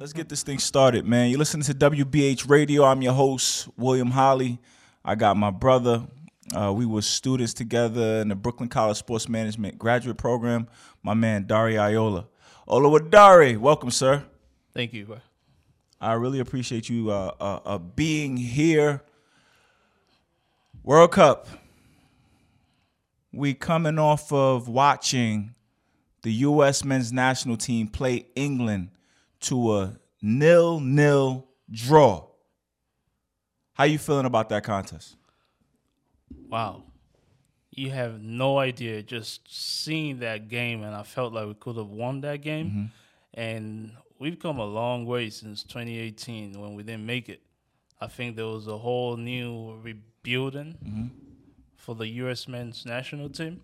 Let's get this thing started, man. You're listening to WBH Radio. I'm your host, William Holly. I got my brother. Uh, we were students together in the Brooklyn College Sports Management graduate program. My man, Dari Iola. Olawadari, welcome, sir. Thank you, bro. I really appreciate you uh, uh, uh, being here. World Cup. We coming off of watching the U.S. men's national team play England to a nil-nil draw. How you feeling about that contest? Wow. You have no idea just seeing that game, and I felt like we could have won that game. Mm-hmm. And we've come a long way since 2018 when we didn't make it. I think there was a whole new rebuilding Mm-hmm. for the U.S. men's national team.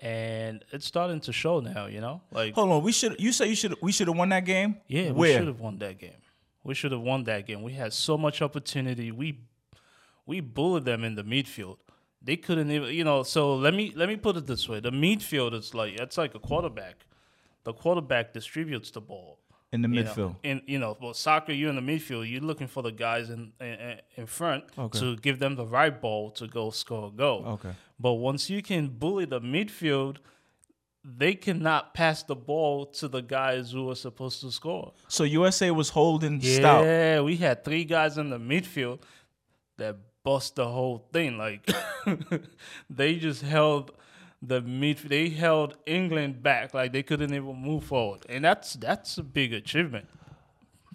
And it's starting to show now, you know? Like, Hold on, we should. You say you should. We should have won that game. Yeah, we should have won that game. We should have won that game. We had so much opportunity. We we bullied them in the midfield. They couldn't even, you know. So let me let me put it this way: the midfield is like it's like a quarterback. The quarterback distributes the ball in the you know. midfield. In you know, well, soccer, you're in the midfield. You're looking for the guys in in, in front Okay. to give them the right ball to go score a goal. Okay. But once you can bully the midfield, they cannot pass the ball to the guys who are supposed to score. So USA was holding stout. Yeah, we had three guys in the midfield that bust the whole thing. Like they just held the mid. They held England back. Like they couldn't even move forward, and that's that's a big achievement.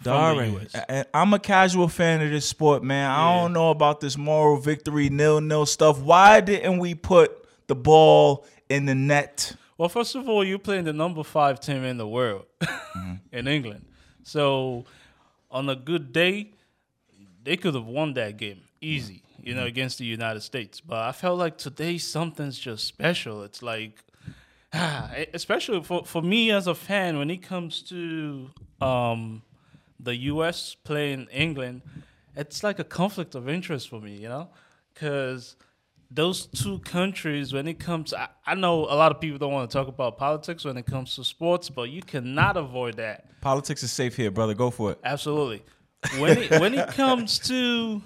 from the Darn. US. I- I'm a casual fan of this sport, man. I don't know about this moral victory, nil nil stuff. Why didn't we put the ball in the net? Well, first of all, you're playing the number five team in the world mm-hmm. in England. So, on a good day, they could have won that game easy, you know, against the United States. But I felt like today something's just special. It's like, ah, especially for, for me as a fan, when it comes to um, the U.S. playing England, it's like a conflict of interest for me, you know, because those two countries, when it comes, I, I know a lot of people don't want to talk about politics when it comes to sports, but you cannot avoid that. Politics is safe here, brother. Go for it. Absolutely. When it, when it comes to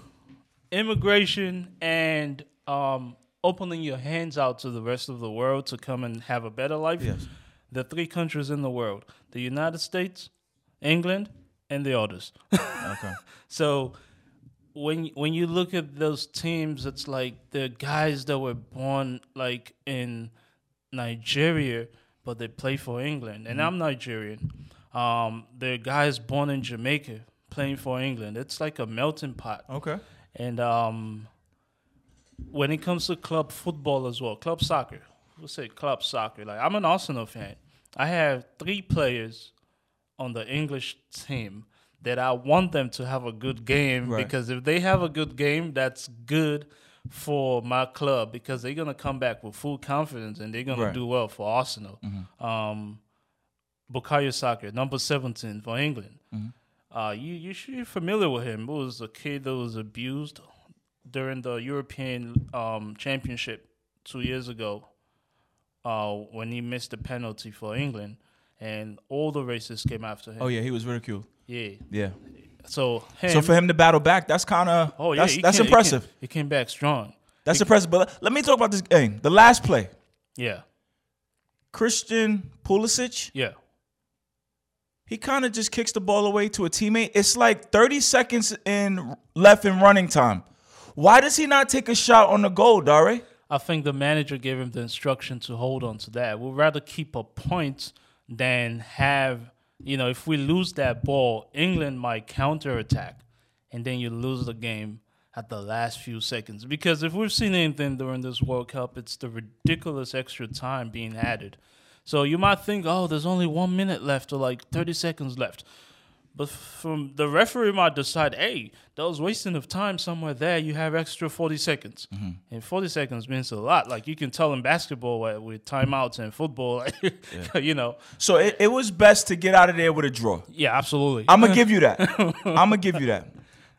immigration and um, opening your hands out to the rest of the world to come and have a better life, Yes. the three countries in the world: the United States, England, and the others. Okay. So when when you look at those teams, it's like the guys that were born like in Nigeria, but they play for England. And I'm Nigerian. Um, they're guys born in Jamaica playing for England. It's like a melting pot. Okay. And um, when it comes to club football as well, club soccer, we'll say club soccer. Like I'm an Arsenal fan. I have three players on the English team that I want them to have a good game Right. because if they have a good game, that's good for my club because they're gonna come back with full confidence and they're gonna Right. do well for Arsenal. Um, Bukayo Saka, number seventeen for England. Uh, you you should be familiar with him. It was a kid that was abused during the European um, Championship two years ago uh, when he missed the penalty for England, and all the racists came after him. Oh yeah, he was ridiculed. yeah. Yeah. So him, So for him to battle back, that's kind of oh yeah, that's, that's came- he impressive. came- He came, back strong. That's impressive. But let- let me talk about this game. The last play, Yeah, Christian Pulisic, yeah. He kind of just kicks the ball away to a teammate. It's like 30 seconds in left in running time. Why does he not take a shot on the goal, Dare? I think the manager gave him the instruction to hold on to that. We'd rather keep a point than have, you know, if we lose that ball, England might counterattack and then you lose the game at the last few seconds. Because if we've seen anything during this World Cup, it's the ridiculous extra time being added. So you might think, oh, there's only one minute left or like 30 seconds left. But from the referee might decide, hey, that was wasting of time somewhere there. You have extra 40 seconds. Mm-hmm. And 40 seconds means a lot. Like you can tell in basketball with timeouts and football, you know. So it, it was best to get out of there with a draw. Yeah, absolutely. I'm gonna give you that. I'm gonna give you that.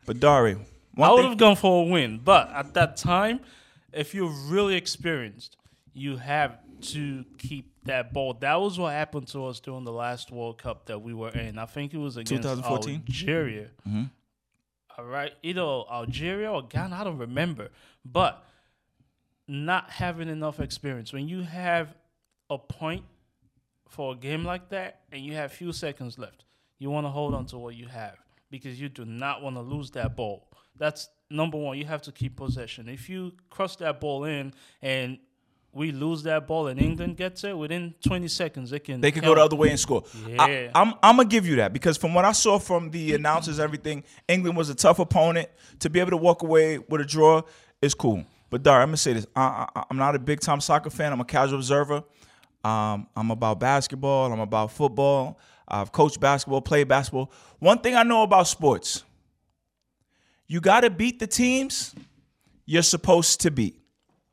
But Dare, I would have gone for a win. But at that time, if you're really experienced, you have to keep that ball. That was what happened to us during the last World Cup that we were in. I think it was against 2014? Algeria. Mm-hmm. All right, either Algeria or Ghana, I don't remember. But not having enough experience. When you have a point for a game like that and you have few seconds left, you want to hold on to what you have because you do not want to lose that ball. That's number one. You have to keep possession. If you cross that ball in and we lose that ball and England gets it within 20 seconds, they can They could go the other way and score. I, Yeah. I'm I'm gonna give you that because from what I saw from the announcers, everything, England was a tough opponent. To be able to walk away with a draw is cool. But Dar, I'm gonna say this: I, I, I'm not a big time soccer fan. I'm a casual observer. Um, I'm about basketball. I'm about football. I've coached basketball, played basketball. One thing I know about sports: you got to beat the teams you're supposed to beat.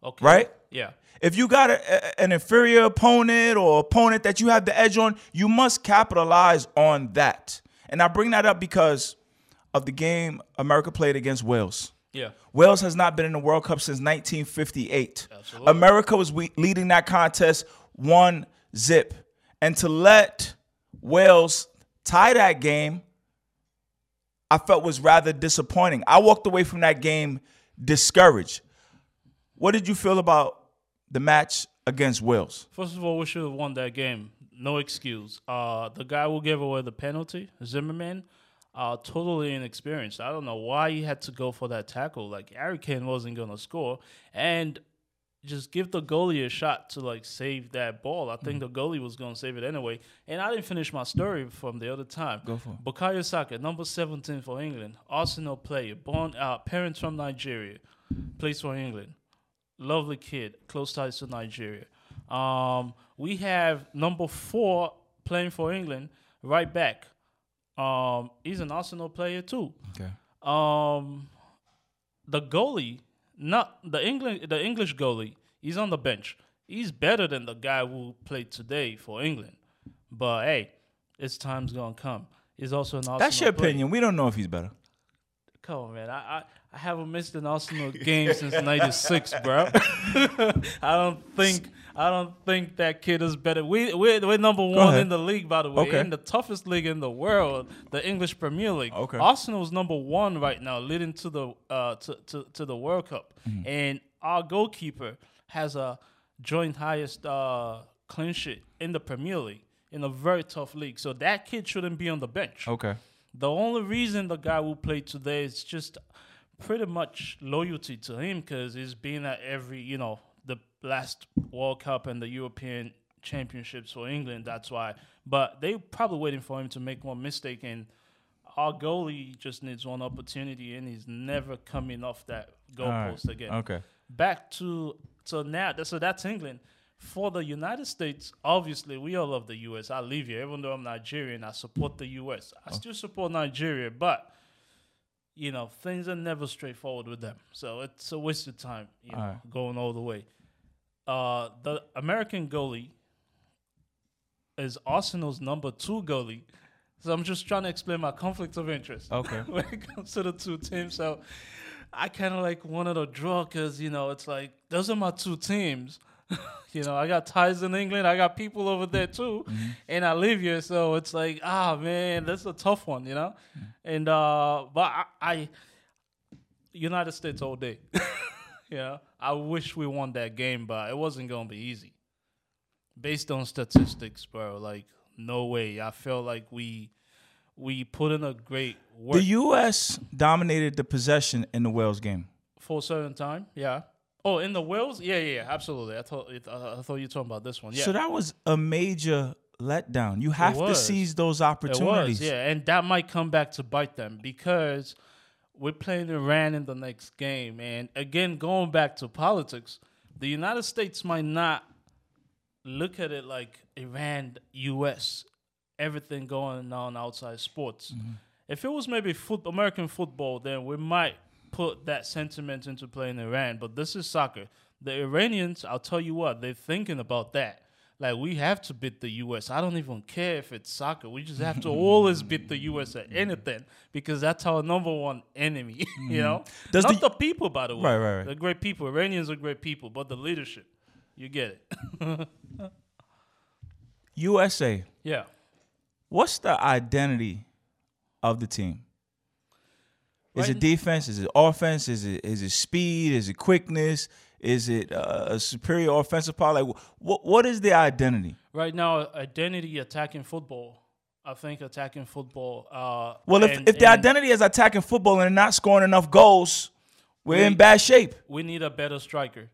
Okay. Right? Yeah. If you got a, an inferior opponent or opponent that you have the edge on, you must capitalize on that. And I bring that up because of the game America played against Wales. Yeah. Wales has not been in the World Cup since 1958. Absolutely. America was we- leading that contest one zip. And to let Wales tie that game, I felt was rather disappointing. I walked away from that game discouraged. What did you feel about the match against Wales? First of all, we should have won that game. No excuse. Uh, the guy who gave away the penalty, Zimmerman, uh, totally inexperienced. I don't know why he had to go for that tackle. Like Harry Kane wasn't gonna score, and just give the goalie a shot to like save that ball. I think the goalie was gonna save it anyway. And I didn't finish my story from the other time. Go for it. Bukayo Saka, number 17 for England, Arsenal player, born uh, parents from Nigeria, plays for England lovely kid, close ties to Nigeria. Um, we have number four playing for England, right back. Um, he's an Arsenal player too. Okay. Um, the goalie, not the England, the English goalie, he's on the bench. He's better than the guy who played today for England. But hey, its time's gonna come. He's also an Arsenal. That's your player. opinion. We don't know if he's better. Come on, man. I, I, I haven't missed an Arsenal game since '96, bro. I don't think I don't think that kid is better. We we're, we're number one in the league, by the way, Okay. in the toughest league in the world, the English Premier League. Okay. Arsenal's number one right now, leading to the uh to to, to the World Cup, Mm-hmm. and our goalkeeper has a joint highest uh clean sheet in the Premier League in a very tough league. So that kid shouldn't be on the bench. Okay. The only reason the guy will play today is just pretty much loyalty to him because he's been at every, you know, the last World Cup and the European Championships for England. That's why. But they probably waiting for him to make one mistake, and our goalie just needs one opportunity, and he's never coming off that goalpost again Okay. back to so now so that's England. For the United States, obviously we all love the US. I live here, even though I'm Nigerian, I support the US. I oh. still support Nigeria, but you know, things are never straightforward with them. So it's a waste of time, you know, Alright. going all the way. Uh the American goalie is Arsenal's number two goalie. So I'm just trying to explain my conflict of interest Okay. when it comes to the two teams. So I kind of like wanted to draw because you know it's like those are my two teams. you know, I got ties in England. I got people over there too, and I live here. So it's like, ah, man, that's a tough one, you know. And uh, but I, I United States all day. you know, I wish we won that game, but it wasn't gonna be easy. Based on statistics, bro, like no way. I felt like we we put in a great work The U.S. dominated the possession in the Wales game. for a certain time. Yeah. Oh, in the Wales? Yeah, yeah, yeah, absolutely. I thought I thought you were talking about this one. Yeah. So that was a major letdown. You have to seize those it opportunities. was, yeah, and that might come back to bite them because we're playing Iran in the next game, and again, going back to politics, the United States might not look at it like Iran, U.S., everything going on outside sports. Mm-hmm. If it was maybe foot, American football, then we might put that sentiment into play in Iran. But this is soccer. The Iranians, I'll tell you what, they're thinking about that. Like we have to beat the U.S. I don't even care if it's soccer. We just have to always beat the U.S. at anything because that's our number one enemy. you mm-hmm. know, Does not the- the, people, by the way. Right, right, right. They're great people. Iranians are great people, but the leadership. you get it. USA. yeah. What's the identity of the team? Is Right it defense? Is it offense? Is it is it speed? Is it quickness? Is it uh, a superior offensive power? Like, what what is the identity? Right now, identity attacking football. I think attacking football. Uh, Well, if, and- if the identity is attacking football and not scoring enough goals, we're in bad shape. we need a better striker.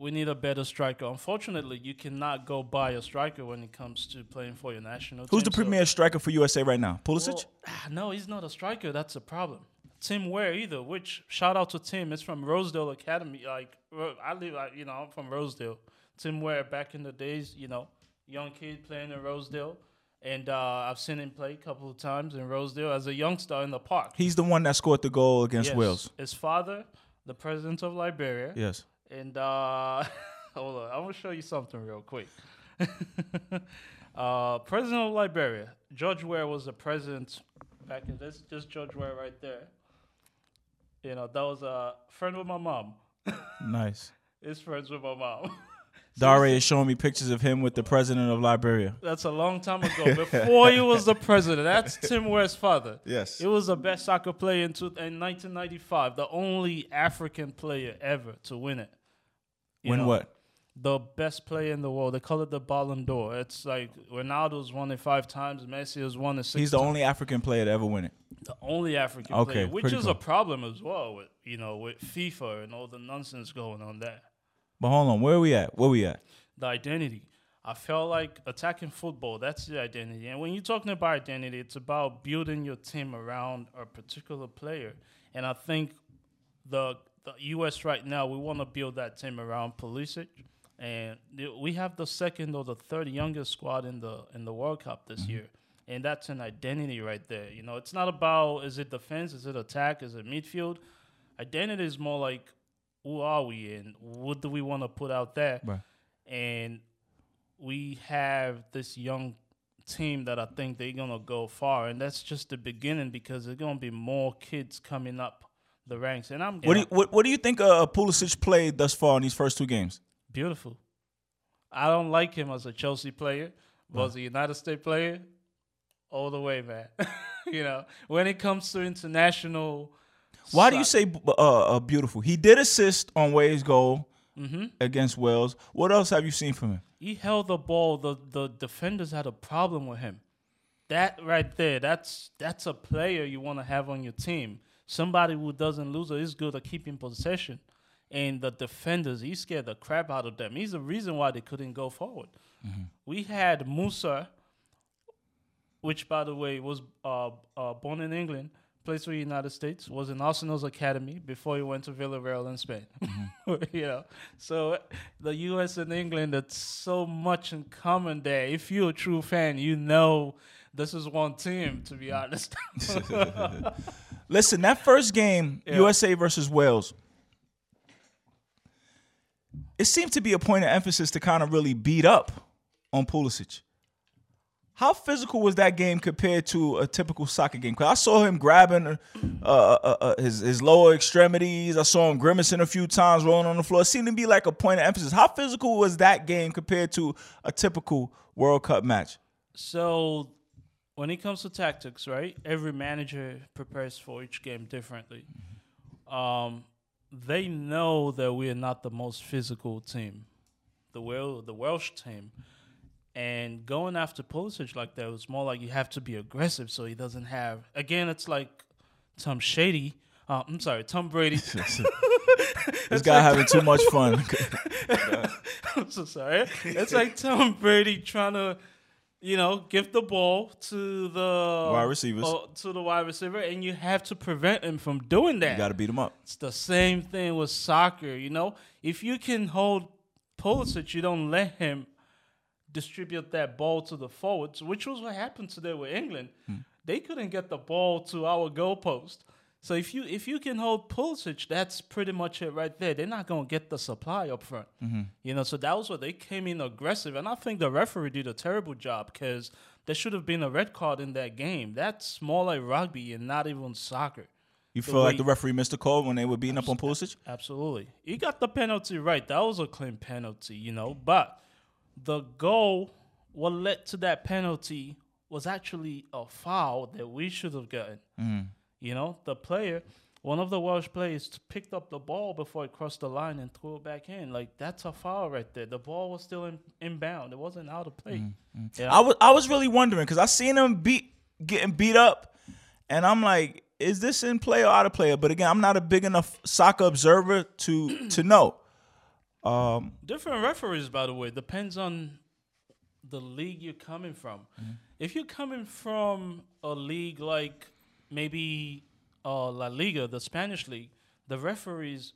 We need a better striker. Unfortunately, you cannot go buy a striker when it comes to playing for your national Who's team. Who's the So- premier striker for USA right now? Pulisic. Well, ah, no, he's not a striker. That's a problem. Tim Weah either. Which shout out to Tim. It's from Rosedale Academy. Like I live, like, you know, I'm from Rosedale. Tim Weah back in the days, you know, young kid playing in Rosedale, and uh, I've seen him play a couple of times in Rosedale as a youngster in the park. He's the one that scored the goal against Yes. Wales. His father, the president of Liberia, Yes. And uh, hold on, I'm gonna show you something real quick. uh, president of Liberia, George Weah was the president back in this. Just George Weah right there. You know, that was a friend with my mom. Nice. Is friends with my mom. Dare is showing me pictures of him with the president of Liberia. That's a long time ago. Before he was the president. That's Tim Weah's father. Yes. He was the best soccer player in, two, in 1995, the only African player ever to win it. You Win know, what? The best player in the world. They call it the Ballon d'Or. It's like Ronaldo's won it five times. Messi has won it six He's the times. only African player to ever win it. the only African Okay, player, which is cool. a problem as well with you know with FIFA and all the nonsense going on there. But hold on, where are we at? Where we at? the identity. I felt like attacking football, that's the identity. And when you're talking about identity, it's about building your team around a particular player. And I think the the US right now, we want to build that team around Pulisic. And we have the second or the third youngest squad in the in the World Cup this mm-hmm. year. And that's an identity right there. You know, it's not about is it defense, is it attack, is it midfield? Identity is more like who are we and what do we want to put out there? Right. and we have this young team that I think they're gonna go far, and that's just the beginning because there's gonna be more kids coming up the ranks, and I'm What do you, what, what do you think uh, Pulisic played thus far in these first two games? beautiful. I don't like him as a Chelsea player, but as a United States player, all the way, man. you know, when it comes to international, Why do you say uh, uh, beautiful? He did assist on Weah's goal Mm-hmm. against Wales. What else have you seen from him? he held the ball. The the defenders had a problem with him. That right there, that's that's a player you want to have on your team. Somebody who doesn't lose or is good at keeping possession. And the defenders, he scared the crap out of them. He's the reason why they couldn't go forward. We had Musah, which by the way was uh, uh, born in England, plays for the United States, was in Arsenal's academy before he went to Villarreal in Spain. you know, so the U.S. and England, it's so much in common there. If you're a true fan, you know this is one team. To be honest, Listen, that first game, Yeah. USA versus Wales, it seemed to be a point of emphasis to kind of really beat up on Pulisic. How physical was that game compared to a typical soccer game? Because I saw him grabbing uh, uh, uh, his, his lower extremities. I saw him grimacing a few times, rolling on the floor. It seemed to be like a point of emphasis. How physical was that game compared to a typical World Cup match? So when it comes to tactics, right? Every manager prepares for each game differently. Um, they know that we are not the most physical team, the Wel- the Welsh team, and going after Pulisic like that was more like you have to be aggressive so he doesn't have. Again, it's like Tom Shady. Uh, I'm sorry, Tom Brady. This guy having too much fun. I'm so sorry. It's like Tom Brady trying to, you know, give the ball to the Wide receivers. uh, to the wide receiver, and you have to prevent him from doing that. You got to beat him up. It's the same thing with soccer. You know, if you can hold Pulisic, you don't let him distribute that ball to the forwards, which was what happened today with England. They couldn't get the ball to our goalpost. So if you if you can hold Pulisic, that's pretty much it right there. They're not gonna get the supply up front. Mm-hmm. You know, so that was what they came in aggressive, and I think the referee did a terrible job because there should have been a red card in that game. That's more like rugby and not even soccer. You The feel like the referee missed a call when they were beating up on Pulisic? Absolutely. He got the penalty right. That was a clean penalty, you know. But the goal, what led to that penalty, was actually a foul that we should have gotten. Mm-hmm. You know, the player, one of the Welsh players, picked up the ball before it crossed the line and threw it back in. Like, that's a foul right there. The ball was still in, inbound, it wasn't out of play. Mm, mm. Yeah. I was I was really wondering because I seen him beat getting beat up, and I'm like, is this in play or out of play? But again, I'm not a big enough soccer observer to to know. Um, Different referees, by the way, depends on the league you're coming from. Mm. If you're coming from a league like maybe uh, La Liga, the Spanish league, the referees,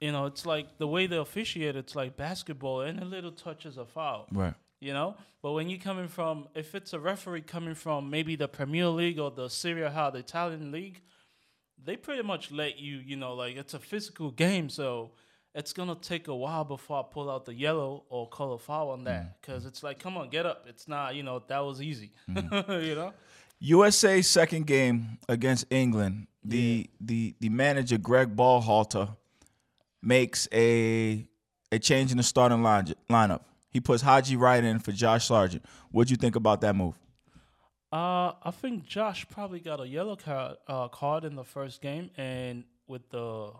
you know, it's like the way they officiate. It's like basketball, and a little touch is a foul. right. You know, but when you're coming from, if it's a referee coming from maybe the Premier League or the Serie A, the Italian league, they pretty much let you, you know, like it's a physical game, so it's gonna take a while before I pull out the yellow or call a foul on that, because it's like, come on, get up. It's not, you know, that was easy, you know. USA second game against England. The the the manager Gregg Berhalter makes a a change in the starting line, lineup. He puts Haji Wright in for Josh Sargent. What'd you think about that move? Uh, I think Josh probably got a yellow card, uh, card in the first game, and with the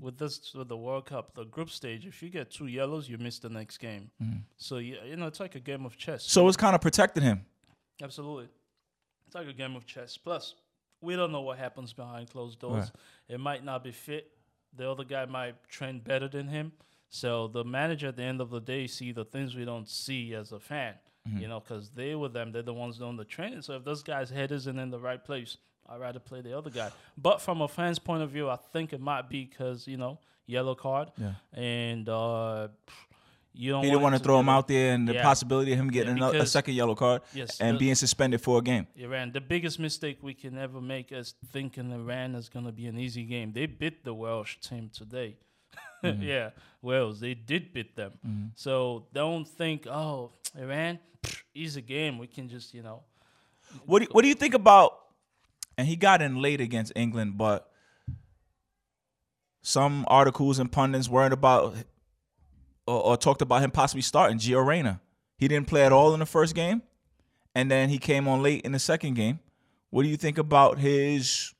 with this with the World Cup, the group stage, if you get two yellows, you miss the next game. So you, you know, it's like a game of chess. So it's kind of protecting him. Absolutely, it's like a game of chess. Plus, we don't know what happens behind closed doors. It might not be fit. The other guy might train better than him. So the manager at the end of the day see the things we don't see as a fan. You know, because they were them. They're the ones doing the training. So if this guy's head isn't in the right place, I'd rather play the other guy. But from a fan's point of view, I think it might be because you know yellow card. Yeah. And uh, you don't. He didn't want to throw him out there and the Yeah. possibility of him getting another, a second yellow card Yes, and the- being suspended for a game. Iran. The biggest mistake we can ever make is thinking Iran is going to be an easy game. They beat the Welsh team today. Mm-hmm. yeah, Wales, they did beat them. Mm-hmm. So don't think, oh, Iran, pff, easy game. We can just, you know. What do you, what do you think about? And he got in late against England, but some articles and pundits worried about or, or talked about him possibly starting Gio Reyna. He didn't play at all in the first game, and then he came on late in the second game. What do you think about his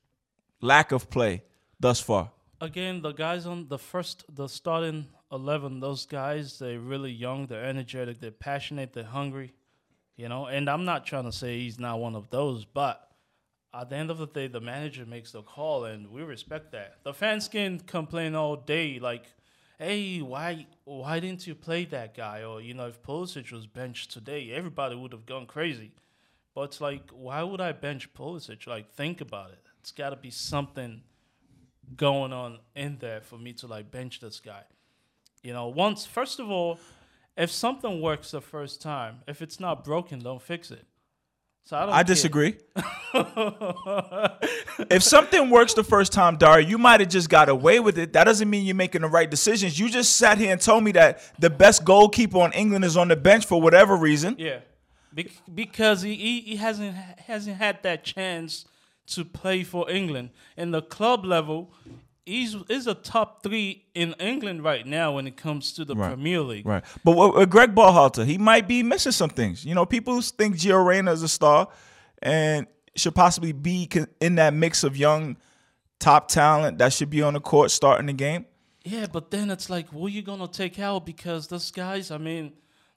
lack of play thus far? Again, the guys on the first, the starting 11, those guys, they're really young, they're energetic, they're passionate, they're hungry, you know. And I'm not trying to say he's not one of those, but at the end of the day, the manager makes the call, and we respect that. The fans can complain all day, like, "Hey, why, why didn't you play that guy?" Or you know, if Pulisic was benched today, everybody would have gone crazy. But like, why would I bench Pulisic? Like, think about it. It's got to be something going on in there for me to like bench this guy. You know, once first of all, if something works the first time, if it's not broken, don't fix it. So I. I disagree. if something works the first time, Dario, you might have just got away with it. That doesn't mean you're making the right decisions. You just sat here and told me that the best goalkeeper on England is on the bench for whatever reason. Yeah, Bec- because he, he he hasn't hasn't had that chance to play for England in the club level. He's is a top three in England right now when it comes to the Right. Premier League. Right. But with, uh, with Gregg Berhalter, he might be missing some things. You know, people think Gio Reyna is a star and should possibly be in that mix of young top talent that should be on the court starting the game. Yeah, but then it's like, who you gonna take out? Because those guys, I mean,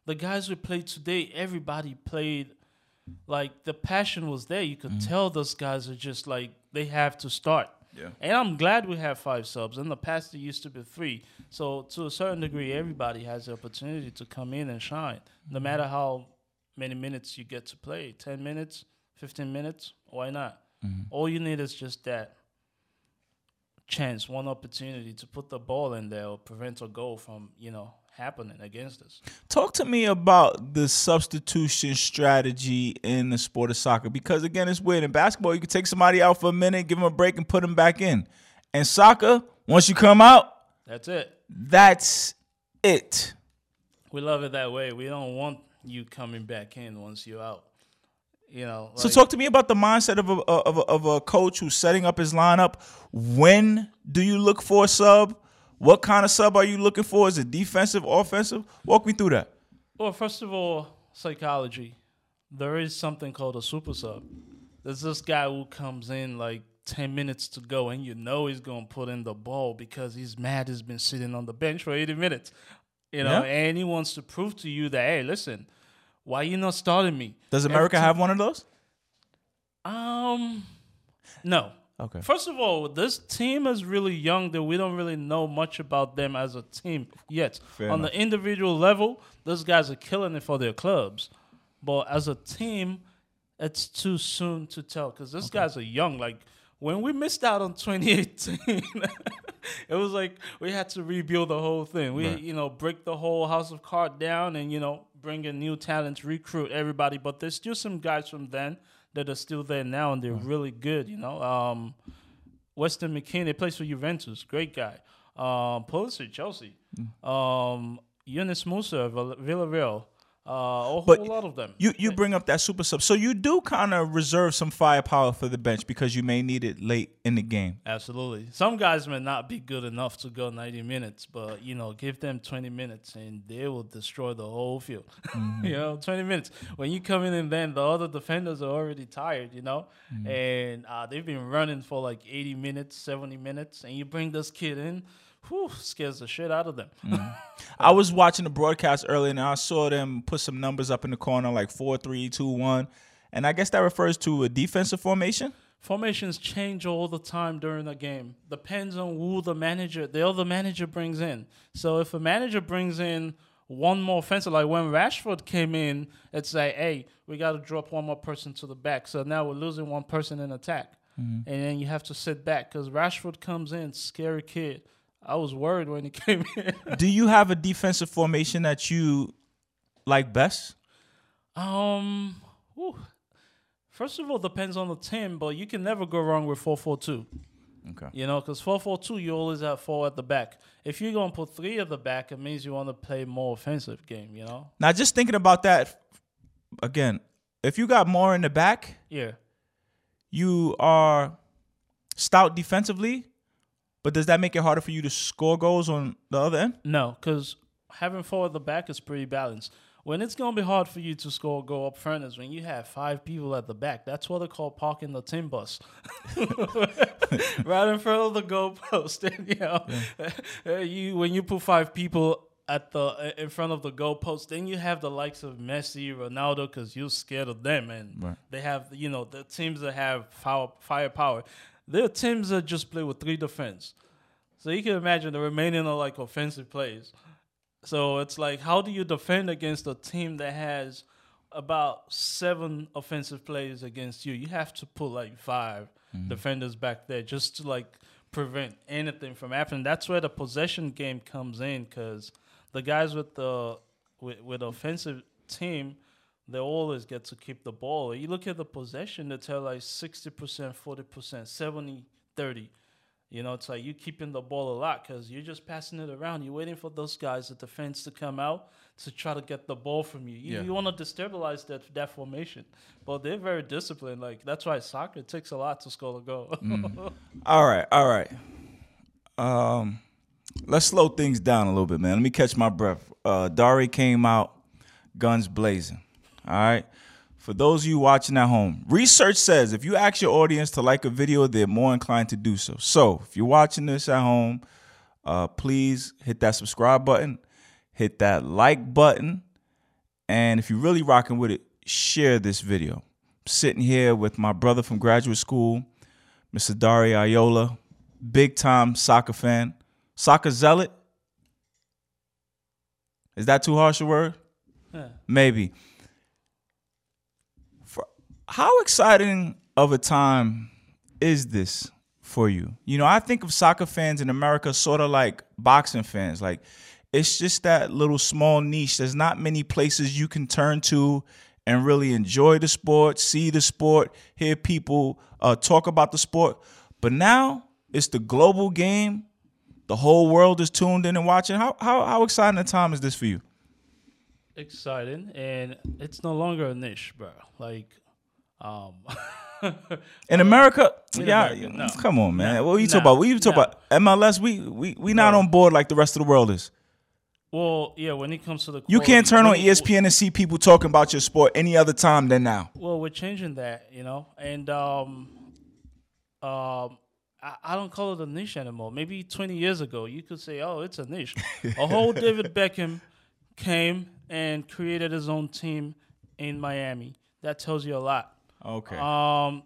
the guys we played today, everybody played like the passion was there. You could mm-hmm. tell those guys are just like they have to start. Yeah. And I'm glad we have five subs. In the past, it used to be three. So to a certain degree, everybody has the opportunity to come in and shine, no mm-hmm. matter how many minutes you get to play. Ten minutes, fifteen minutes, why not? Mm-hmm. All you need is just that chance, one opportunity to put the ball in there or prevent a goal from, you know, happening against us. Talk to me about the substitution strategy in the sport of soccer because again, it's weird. In basketball, you can take somebody out for a minute, give them a break, and put them back in. And soccer, once you come out, That's it. that's it. We love it that way. We don't want you coming back in once you're out. You know. So talk to me about the mindset of a, of a of a coach who's setting up his lineup. When do you look for a sub? What kind of sub are you looking for? Is it defensive, offensive? Walk me through that. Well, first of all, psychology. There is something called a super sub. There's this guy who comes in like 10 minutes to go, and you know he's going to put in the ball because he's mad he's been sitting on the bench for 80 minutes. You know, Yeah. and he wants to prove to you that, hey, listen, why you not starting me? Does America have one of those? Um, no. Okay. First of all, this team is really young that we don't really know much about them as a team yet. Fair On enough. the individual level, those guys are killing it for their clubs. But as a team, it's too soon to tell because these guys are young. Like when we missed out on 2018, it was like we had to rebuild the whole thing. We, Right. you know, break the whole house of cards down and you know bring in new talents, recruit everybody. But there's still some guys from then that are still there now and they're really good. You know, um, Weston McKennie plays for Juventus, great guy. Um, Pulisic, Chelsea. Mm. Um, Yunus Musah, Vill- Villarreal. Uh, a But whole lot of them. You you bring up that super sub, so you do kind of reserve some firepower for the bench because you may need it late in the game. Absolutely. Some guys may not be good enough to go 90 minutes, but you know, give them 20 minutes and they will destroy the whole field. you know, 20 minutes. When you come in and then the other defenders are already tired, you know, and uh, they've been running for like 80 minutes, 70 minutes, and you bring this kid in, whew, scares the shit out of them. Mm-hmm. I was watching the broadcast earlier and I saw them put some numbers up in the corner like four, three, two, one, and I guess that refers to a defensive formation. Formations change all the time during the game. Depends on who the manager, the other manager brings in. So if a manager brings in one more offensive, like when Rashford came in, it's like, hey, we got to drop one more person to the back. So now we're losing one person in attack, mm-hmm. and then you have to sit back because Rashford comes in, scary kid. I was worried when he came in. Do you have a defensive formation that you like best? um, whew. first of all, depends on the team, but you can never go wrong with four four two. Okay. You know, because 4 4 2, you always have four at the back. If you're going to put three at the back, it means you want to play more offensive game, you know? Now, just thinking about that again, if you got more in the back, Yeah. you are stout defensively, but does that make it harder for you to score goals on the other end? No, because having four at the back is pretty balanced. When it's going to be hard for you to score a goal up front is when you have five people at the back. That's what they call parking the team bus. right in front of the goalpost. And, you know, uh, you when you put five people at the uh, in front of the goalpost, then you have the likes of Messi, Ronaldo, because you're scared of them, and Right. they have you know the teams that have fire, firepower. There are teams that just play with three defense. So you can imagine the remaining are like offensive plays. So it's like, how do you defend against a team that has about seven offensive plays against you? You have to put like 5 mm-hmm. defenders back there just to like prevent anything from happening. That's where the possession game comes in because the guys with the with, with offensive team, they always get to keep the ball. You look at the possession, they tell like 60%, 40%, 70, 30. You know, it's like you keeping the ball a lot because you're just passing it around. You're waiting for those guys, at the defense, to come out to try to get the ball from you. You, Yeah. you want to destabilize that that formation, but they're very disciplined. Like that's why soccer takes a lot to score a goal. All right, all right. Um, let's slow things down a little bit, man. Let me catch my breath. Uh, Dari came out, guns blazing. All right. For those of you watching at home, research says if you ask your audience to like a video, they're more inclined to do so. So if you're watching this at home, uh, please hit that subscribe button, hit that like button, and if you're really rocking with it, share this video. I'm sitting here with my brother from graduate school, Mr. Dari Ayola, big time soccer fan, soccer zealot. Is that too harsh a word? Yeah. Maybe. How exciting of a time is this for you? You know, I think of soccer fans in America sort of like boxing fans. Like, it's just that little small niche. There's not many places you can turn to and really enjoy the sport, see the sport, hear people uh, talk about the sport. But now it's the global game. The whole world is tuned in and watching. How how how exciting a time is this for you? Exciting, and it's no longer a niche, bro. Like Um, In America, In yeah, America, no. come on, man. No. What you talk about? What you talk No. about? MLS, we we we not No. on board like the rest of the world is. well, yeah, when it comes to the You can't turn on ESPN and see people talking about your sport any other time than now. Well, we're changing that, you know, and um, um, I, I don't call it a niche anymore. Maybe 20 years ago, you could say, "Oh, it's a niche." a whole David Beckham came and created his own team in Miami. That tells you a lot. Okay. Um,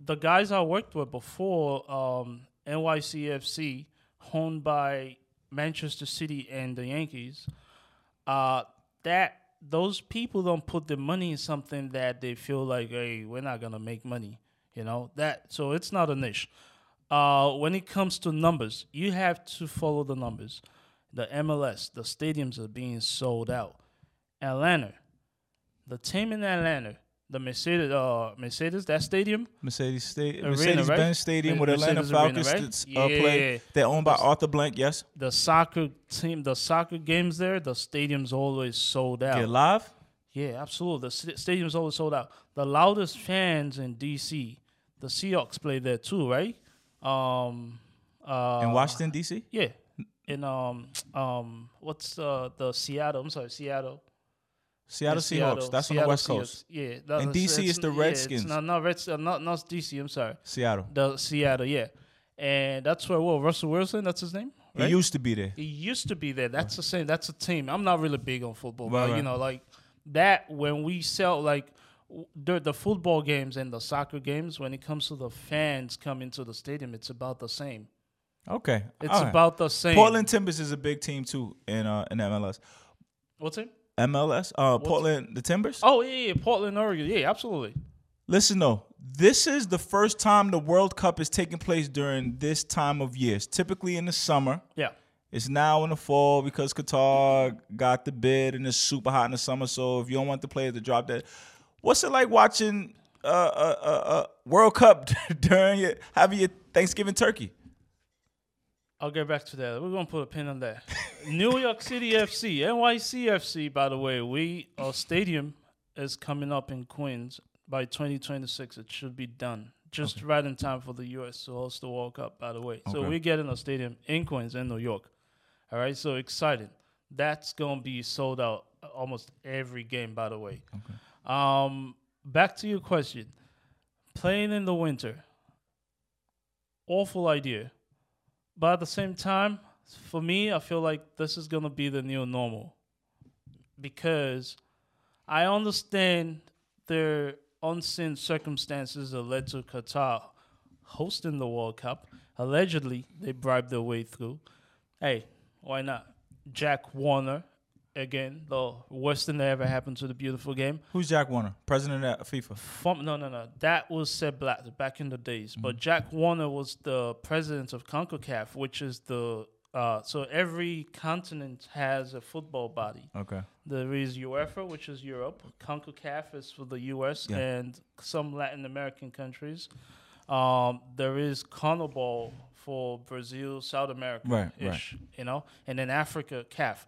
the guys I worked with before, um, NYCFC, owned by Manchester City and the Yankees, uh, that those people don't put their money in something that they feel like, hey, we're not gonna make money. You know that, so it's not a niche. Uh, when it comes to numbers, you have to follow the numbers. The MLS, the stadiums are being sold out. Atlanta, the team in Atlanta, the Mercedes, uh, Mercedes, that stadium, Mercedes Sta- Arena, Mercedes right? Benz Stadium Mer- with Atlanta Mercedes Arena, Falcons right? that's, uh, play. Yeah. They're owned by Arthur Blank. Yes. the soccer team, the soccer games there, the stadium's always sold out. Get live. Yeah, absolutely. The st- stadium's always sold out. The loudest fans in DC, the Seahawks play there too, right? Um, uh, in Washington D.C. Yeah, in um um what's uh the Seattle? I'm sorry, Seattle. Seattle Seahawks. That's on the Seattle West Seahawks. Coast. Yeah, that- In DC, is the yeah, Redskins. not not Reds, uh, not not DC. I'm sorry, Seattle. the Seattle. Yeah, and that's where well Russell Wilson. That's his name. Right? He used to be there. He used to be there. That's the same. That's a team. I'm not really big on football, Right, but you know, like that when we sell like the the football games and the soccer games, when it comes to the fans coming to the stadium, it's about the same. Okay. It's right. about the same. Portland Timbers is a big team too in uh in MLS. What's it? MLS. Uh, Portland the Timbers. Oh yeah, yeah, Portland, Oregon. Yeah, absolutely. Listen though, this is the first time the World Cup is taking place during this time of years. Typically in the summer. Yeah. It's now in the fall because Qatar got the bid and it's super hot in the summer. So if you don't want the players to drop that, what's it like watching uh, uh, uh, uh, World Cup during your having your Thanksgiving turkey? I'll get back to that. We're gonna put a pin on that. New York City FC, NYCFC. By the way, we our stadium is coming up in Queens by 2026. It should be done just right in time for the U.S. to host the World Cup. By the way, so we're getting a stadium in Queens in New York. All right, so excited. That's gonna be sold out almost every game. By the way, um, back to your question. Playing in the winter, awful idea. But at the same time, for me, I feel like this is gonna be the new normal because I understand their unseen circumstances that led to Qatar hosting the World Cup. Allegedly, they bribed their way through. Hey, why not? Jack Warner, again, the worst thing that ever happened to the beautiful game. Who's Jack Warner, president of FIFA? From, no, no, no. That was Sepp Blatter back in the days. Mm-hmm. But Jack Warner was the president of CONCACAF, which is the uh, so every continent has a football body. Okay. There is UEFA, which is Europe. CONCACAF is for the US Yeah. and some Latin American countries. Um, there is CONMEBOL for Brazil, South America, Right, ish, you know, and then Africa, CAF.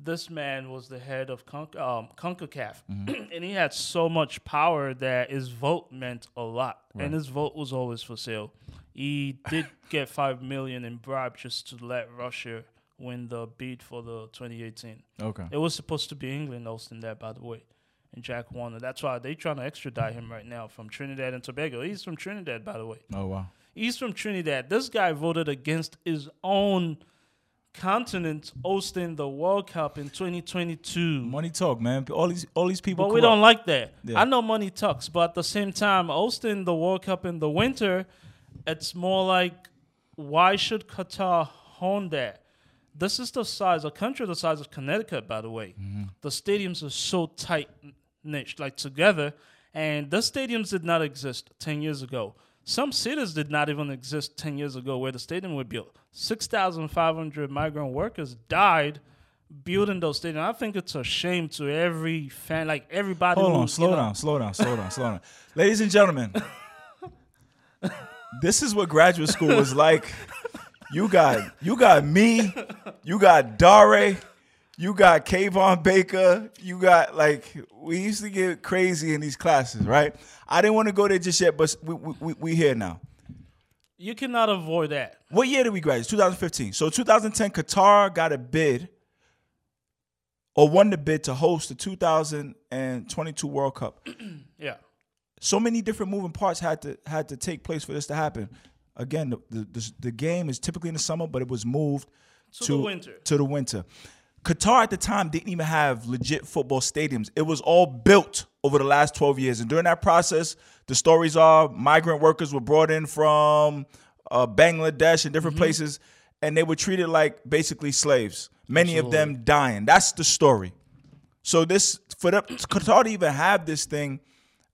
This man was the head of Con- um, CONCACAF, Mm-hmm. and he had so much power that his vote meant a lot, and his vote was always for sale. He did get five million in bribe just to let Russia win the bid for the 2018. Okay. It was supposed to be England hosting that, by the way, and Jack Warner. That's why they're trying to extradite him right now from Trinidad and Tobago. He's from Trinidad, by the way. Oh wow. He's from Trinidad. This guy voted against his own continent hosting the World Cup in 2022. Money talk, man. All these all these people. But we don't like that. Yeah. I know money talks, but at the same time, hosting the World Cup in the winter, it's more like, why should Qatar own that? This is the size, a country the size of Connecticut, by the way. Mm-hmm. The stadiums are so tight niche, like together, and the stadiums did not exist 10 years ago. Some cities did not even exist 10 years ago where the stadium was built. 6,500 migrant workers died building those stadiums. I think it's a shame to every fan, like everybody. Hold who, on, slow down, slow down, slow down, slow down. Ladies and gentlemen, this is what graduate school was like. You got you got me, you got Dare, You got Kayvon Baker. You got like we used to get crazy in these classes, right? I didn't want to go there just yet, but we we, we, here now. You cannot avoid that. What year did we graduate? 2015. So 2010, Qatar got a bid or won the bid to host the 2022 World Cup. Yeah. So many different moving parts had to had to take place for this to happen. Again, the the, the, the game is typically in the summer, but it was moved To the winter. To the winter. Qatar at the time didn't even have legit football stadiums. It was all built over the last 12 years. And during that process, the stories are migrant workers were brought in from uh, Bangladesh and different places, and they were treated like basically slaves. Many of them dying. That's the story. So this for the Qatar to even have this thing,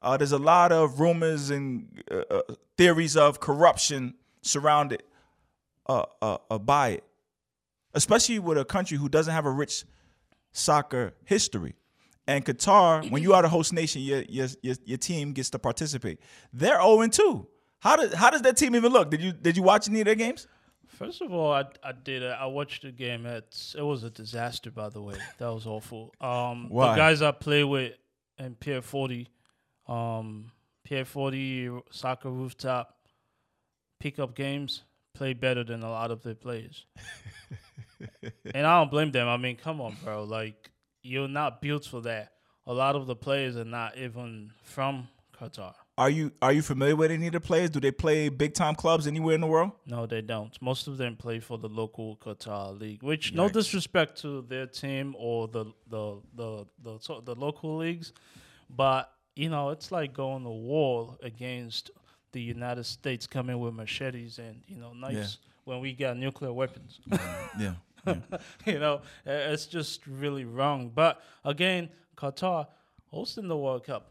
uh, there's a lot of rumors and uh, uh, theories of corruption surrounded uh, uh, uh, by it, especially with a country who doesn't have a rich soccer history. And Qatar, when you are the host nation, your your your, your team gets to participate. They're 0 2. How does how does that team even look? Did you did you watch any of their games? First of all, I, I did. I watched the game. It's, it was a disaster, by the way. That was awful. Um, Why? The guys I play with in Pier 40, um, Pier 40 soccer rooftop pickup games play better than a lot of their players. and I don't blame them. I mean, come on, bro. Like, you're not built for that. A lot of the players are not even from Qatar. Are you are you familiar with any of the players? Do they play big time clubs anywhere in the world? No, they don't. Most of them play for the local Qatar league, which no disrespect to their team or the the the the, so- the local leagues, but you know it's like going to war against the United States coming with machetes and you know knives when we got nuclear weapons. Yeah. you know, it's just really wrong. But again, Qatar hosting the World Cup.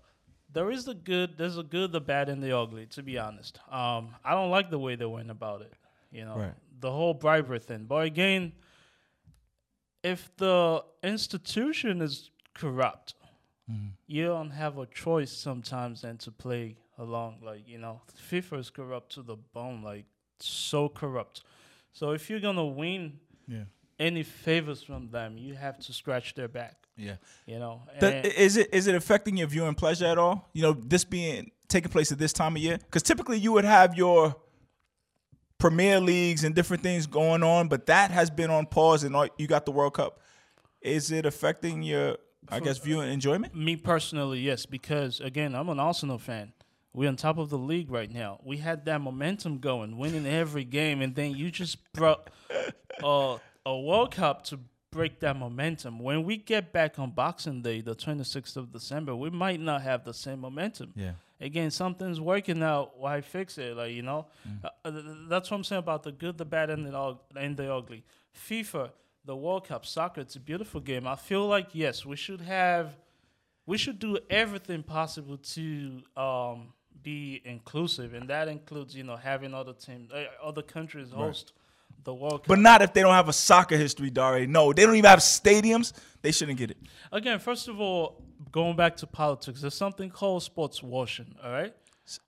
There is the good, there's a good, the bad, and the ugly. To be honest, um, I don't like the way they went about it. You know, Right. the whole bribery thing. But again, if the institution is corrupt, you don't have a choice sometimes than to play along. Like you know, FIFA is corrupt to the bone, like so corrupt. So if you're gonna win Yeah. any favors from them, you have to scratch their back. Yeah. You know, That- is it is it affecting your viewing pleasure at all? You know, this being taking place at this time of year, because typically you would have your Premier Leagues and different things going on, but that has been on pause, and all, you got the World Cup. Is it affecting your, I guess, viewing enjoyment? me personally, yes, because again, I'm an Arsenal fan. We're on top of the league right now. We had that momentum going, winning every game, and then you just brought uh, a World Cup to break that momentum. When we get back on Boxing Day, the 26th of December, we might not have the same momentum. Yeah. Again, something's working out. Why fix it? Like you know, Mm. uh, th- th- that's what I'm saying about the good, the bad, and the and the ugly. FIFA, the World Cup, soccer. It's a beautiful game. I feel like yes, we should have, we should do everything possible to um, be inclusive, and that includes you know having other teams, uh, other countries host the World Cup. But not if they don't have a soccer history, Dare. No, they don't even have stadiums. They shouldn't get it. Again, first of all, going back to politics, there's something called sports washing. All right.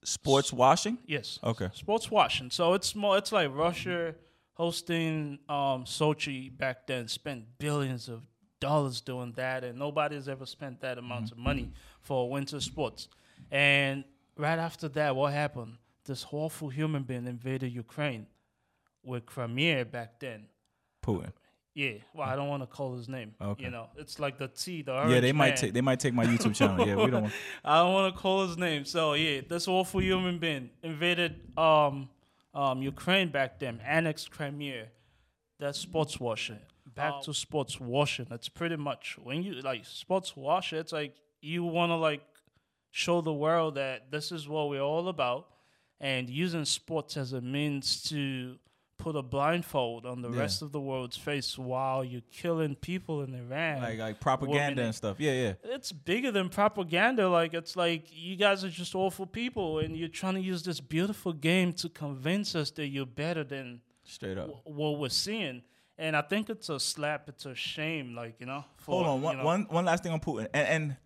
Sports washing. Yes. Okay. Sports washing. So it's more. It's like Russia hosting um, Sochi back then. Spent billions of dollars doing that, and nobody's ever spent that amount of money for winter sports. And right after that, what happened? This awful human being invaded Ukraine with Crimea back then. Putin. Yeah, well, I don't want to call his name. Okay. You know, it's like the T, the Yeah, they might man. take they might take my YouTube channel. Yeah, we don't. Want, I don't want to call his name. So yeah, this awful human being invaded um, um, Ukraine back then, annexed Crimea. That's sports washing. Back to sports washing. That's pretty much when you like sports washing. It's like you want to like show the world that this is what we're all about, and using sports as a means to put a blindfold on the Yeah. rest of the world's face while you're killing people in Iran like like propaganda and stuff. Yeah, yeah. it's bigger than propaganda. Like it's like you guys are just awful people, and you're trying to use this beautiful game to convince us that you're better than Straight up. wh- what we're seeing. And I think it's a slap. It's a shame. Like you know. For, Hold on, you one, know- one, one last thing on Putin. And, and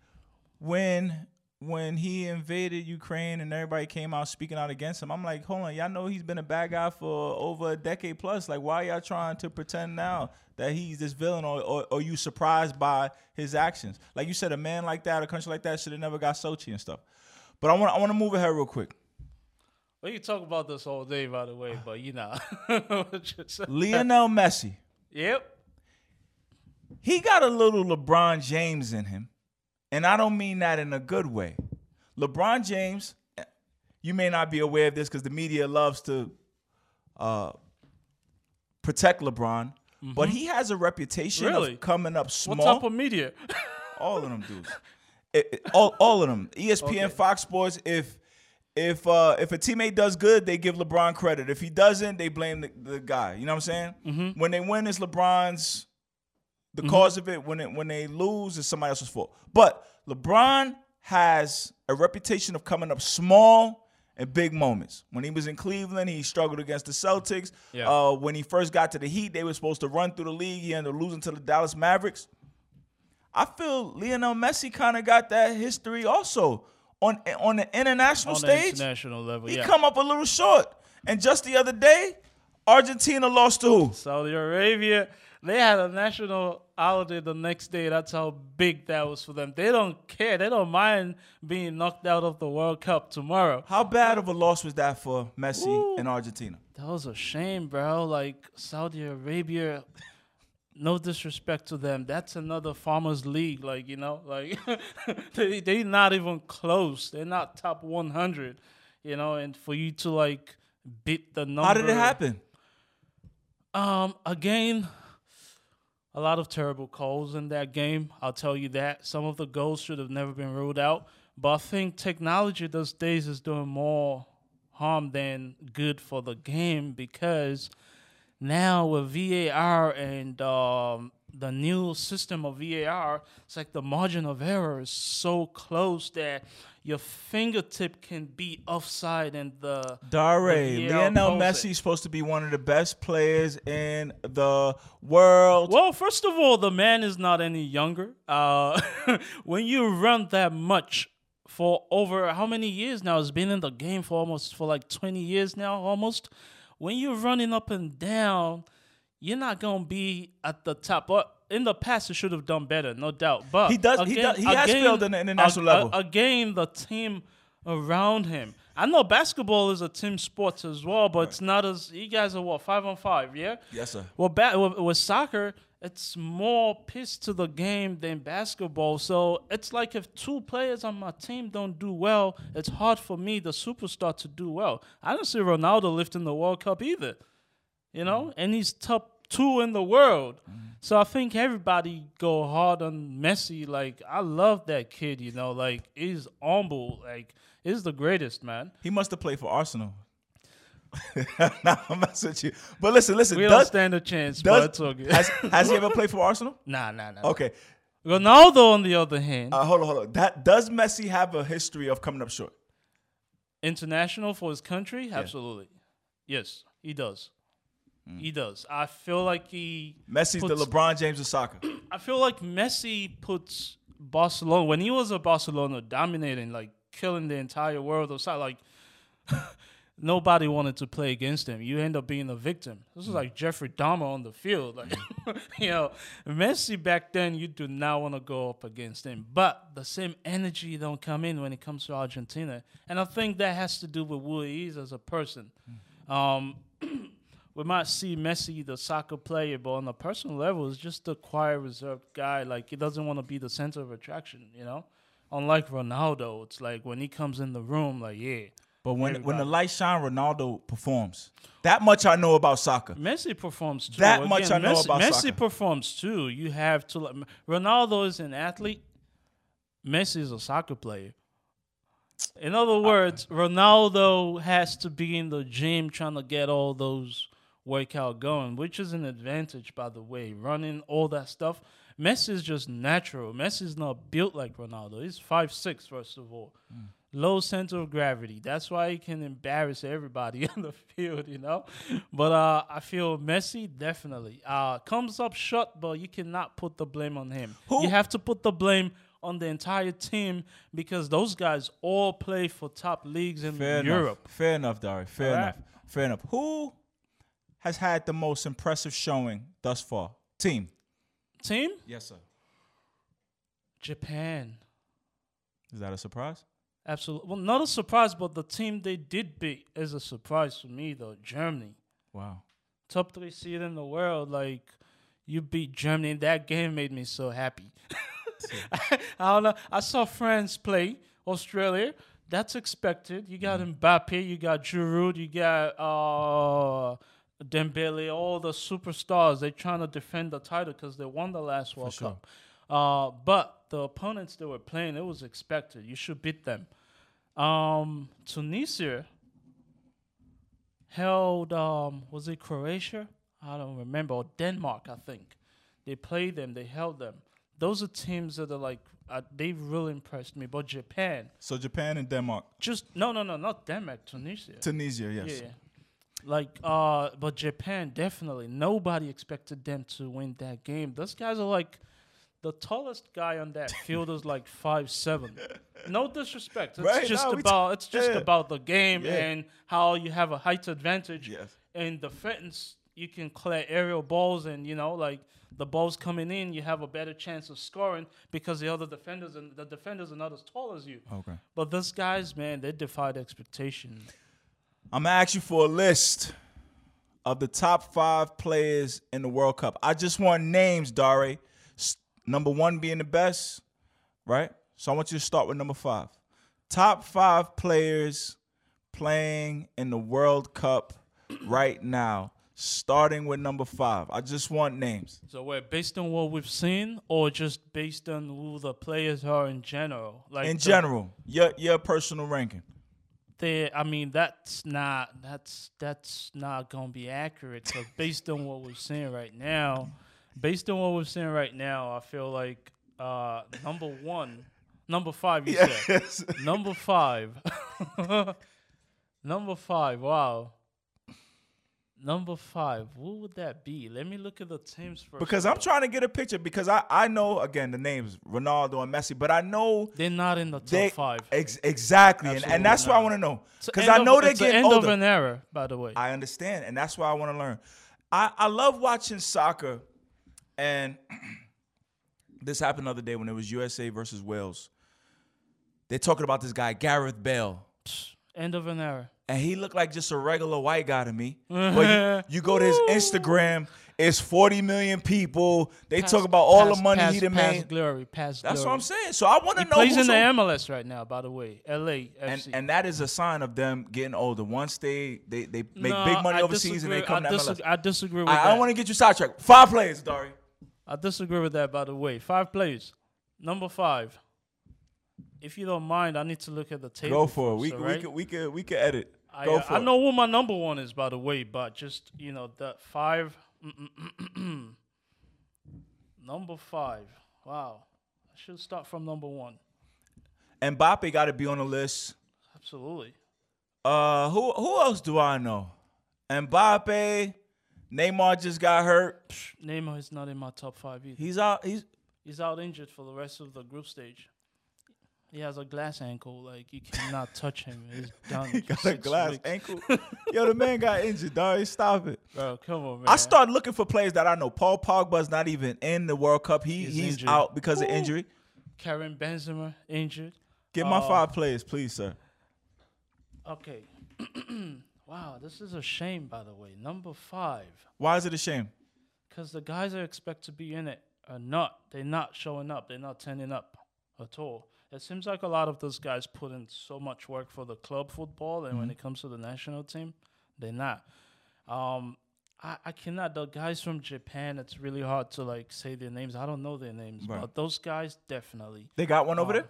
when when he invaded Ukraine and everybody came out speaking out against him, I'm like, hold on, y'all know he's been a bad guy for over a decade plus. Like, why y'all trying to pretend now that he's this villain, or, or, or you surprised by his actions? Like you said, a man like that, a country like that, should have never got Sochi and stuff. But I want I want to move ahead real quick. We can talk about this all day, by the way, but you know. Lionel Messi, yep. he got a little LeBron James in him. And I don't mean that in a good way. LeBron James, you may not be aware of this because the media loves to uh, protect LeBron, but he has a reputation Really? of coming up What small. type of media? all of them dudes. It- it- all, all of them. ESPN, Okay. Fox Sports. If if uh, if a teammate does good, they give LeBron credit. If he doesn't, they blame the, the guy. You know what I'm saying? Mm-hmm. When they win, it's LeBron's the cause of it. When it, when they lose, is somebody else's fault. But LeBron has a reputation of coming up small in big moments. When he was in Cleveland, he struggled against the Celtics. Yeah. Uh, when he first got to the Heat, they were supposed to run through the league. He ended up losing to the Dallas Mavericks. I feel Lionel Messi kind of got that history also on on the international on the stage. international level, he yeah. come up a little short. And just the other day, Argentina lost to who? Saudi Arabia, they had a national holiday the next day. That's how big that was for them. They don't care. They don't mind being knocked out of the World Cup tomorrow. How bad of a loss was that for Messi Ooh. and Argentina? That was a shame, bro. Like Saudi Arabia, no disrespect to them. That's another farmers league. Like you know, like they they not even close. They're not top one hundred. You know, and for you to like beat the number. How did it happen? Um, again, a lot of terrible calls in that game. I'll tell you that. Some of the goals should have never been ruled out. But I think technology those days is doing more harm than good for the game because now with VAR and um, the new system of VAR, it's like the margin of error is so close that your fingertip can be offside and the Dare, the Lionel. Messi is supposed to be one of the best players in the world. Well, first of all, the man is not any younger. Uh, when you run that much for over how many years now? It's been in the game for almost for like twenty years now, almost. When you're running up and down, you're not gonna be at the top. But in the past, he should have done better, no doubt. But He does- he does- he has failed on the international level. Again, the team around him. I know basketball is a team sport as well, but it's not as you guys are what five on five, yeah. Yes, sir. Well, ba- with, with soccer, it's more piece to the game than basketball. So it's like if two players on my team don't do well, it's hard for me, the superstar, to do well. I don't see Ronaldo lifting the World Cup either, you know, mm. and he's top two in the world. So I think everybody go hard on Messi. Like I love that kid, you know, like he's humble, like he's the greatest man. He must have played for Arsenal. nah, I'm messing with you. But listen, listen. We don't does, stand a chance, does, but good. has, has he ever played for Arsenal? nah, nah, nah. Okay. Ronaldo, on the other hand, Uh, hold on, hold on. That does Messi have a history of coming up short? international for his country? Absolutely. Yes, he does. He does. I feel like he. Messi's the LeBron James of soccer. I feel like Messi puts Barcelona when he was at Barcelona, dominating, like killing the entire world of soccer. Like nobody wanted to play against him. You end up being a victim. This is mm. like Jeffrey Dahmer on the field. Like mm. you know, Messi back then, you do not want to go up against him. But the same energy don't come in when it comes to Argentina, and I think that has to do with who he is as a person. Mm. Um, we might see Messi, the soccer player, but on a personal level, he's just a quiet, reserved guy. Like he doesn't want to be the center of attraction, you know. Unlike Ronaldo, it's like when he comes in the room, like yeah. But when when the lights shine, Ronaldo performs. That much I know about soccer. Messi performs too. That much I know Messi, about Messi soccer. performs too. You have to. Like, Ronaldo is an athlete. Messi is a soccer player. In other words, Ronaldo has to be in the gym trying to get all those workout going, which is an advantage, by the way. Running all that stuff. Messi is just natural. Messi is not built like Ronaldo. He's five six, first of all. Low center of gravity. That's why he can embarrass everybody on the field, you know. But uh, I feel Messi definitely uh, comes up short, but you cannot put the blame on him. Who- You have to put the blame on the entire team because those guys all play for top leagues in Fair Europe. enough. Fair enough, Dari. Fair All enough. right. Fair enough. Who has had the most impressive showing thus far? Team. Team Yes, sir. Japan. Is that a surprise? Absolutely. Well, not a surprise, but the team they did beat is a surprise for me, though. Germany, Wow. top three seed in the world. Like you beat Germany, that game made me so happy. I don't know. I saw France play Australia. That's expected. You got Mbappe, you got Giroud, you got uh, Dembele, all the superstars. They're trying to defend the title because they won the last World sure. Cup. Uh, but the opponents they were playing, it was expected. You should beat them. Um, Tunisia held, um, was it Croatia? I don't remember. Or Denmark, I think. They played them, they held them. Those are teams that are like, uh, they really impressed me. But Japan, So Japan and Denmark. just, no, no, no, not Denmark, Tunisia. Tunisia, yes. Yeah. Like, uh, but Japan definitely nobody expected them to win that game. Those guys are like the tallest guy on that field is like five seven. No disrespect. It's Right, just no, we t- about it's just yeah. about the game Yeah. and how you have a height advantage. Yes. In defense, you can clear aerial balls and you know like the balls coming in, you have a better chance of scoring because the other defenders and the defenders are not as tall as you. Okay. But those guys, man, they defied expectation. I'm gonna ask you for a list of the top five players in the World Cup. I just want names, Dare. Number one being the best, right? So I want you to start with number five. Top five players playing in the World Cup right now, starting with number five. I just want names. So wait, based on what we've seen, or just based on who the players are in general? Like In the- general, your your personal ranking. They, I mean, that's not that's that's not gonna be accurate. Because based on what we're seeing right now, based on what we're seeing right now, I feel like uh, number one, number five. You said number five, number five. Wow. Number five, what would that be? Let me look at the teams first. because I'm trying to get a picture because I, I know again the names Ronaldo and Messi, but I know They're not in the top they five. ex- exactly, and, Absolutely and that's what I want to know because end I of- know they're it's the getting end older. of an era, by the way. I understand, and that's why I want to learn. I, I love watching soccer, and this happened the other day when it was USA versus Wales. They're talking about this guy Gareth Bale, End of an era. And he looked like just a regular white guy to me. but you, you go to his Instagram, it's 40 million people. They talk about all the money past- he done past made. glory, past That's what. I'm saying. So I want to know who's in the on- MLS right now, by the way. LA and, FC. and that is a sign of them getting older. Once they they, they make No, big money I overseas and they disagree- come I, to MLS. I disagree with I, that. I don't want to get you sidetracked. Five players, Dari. I disagree with that, by the way. Five players. Number five. If you don't mind, I need to look at the table. Go for it. first, We, all we, right? could, we, could, we could edit. I, Go uh, for I know who my number one is, by the way, but just you know that five. number five. Wow, I should start from number one. Mbappe got to be on the list. Absolutely. Uh, who who else do I know? Mbappe. Neymar just got hurt. Neymar is not in my top five either. He's out. He's He's out injured for the rest of the group stage. He has a glass ankle. Like you cannot touch him. He's done. he got a glass weeks. ankle. Yo, the man got injured, Dari. Stop it. Bro, come on, man. I started looking for players that I know. Paul Pogba's not even in the World Cup. He He's he's, out because of injury. Karim Benzema injured. Get my Uh, five players, please, sir. Okay. wow, this is a shame, by the way. Number five, Why is it a shame? because the guys I expect to be in it are not. They're not showing up. They're not turning up at all. It seems like a lot of those guys put in so much work for the club football, and when it comes to the national team, they're not. Um, I, I cannot. The guys from Japan, it's really hard to like say their names. I don't know their names, Right. but those guys definitely. They got one over Uh, there.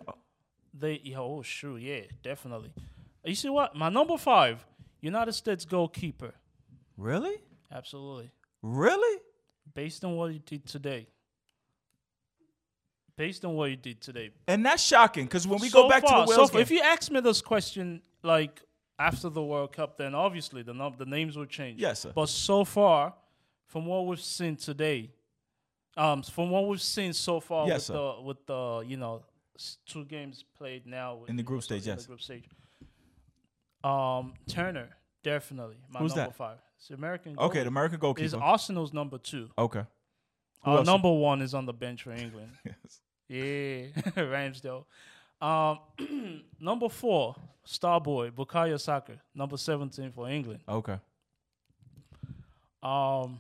They yeah, oh sure, yeah, definitely. You see what? My number five, United States goalkeeper. Really? Absolutely. Really? Based on what you did today. Based on what you did today. And that's shocking because when we So go back far- to the so Wales far, game, if you ask me this question like after the World Cup, then obviously the num- the names will change. Yes, sir. But so far, from what we've seen today, um, from what we've seen so far Yes, with the with the you know two games played now In the group stage, yes. The group stage. Um, Turner definitely my Who's number that? five. It's American. Okay, the. American is. Arsenal's number two. Okay. Who Our number one is on the bench for England. Yes. Yeah, Ramsdale. Um, number four, Starboy Bukayo Saka, number seventeen for England. Okay. Um,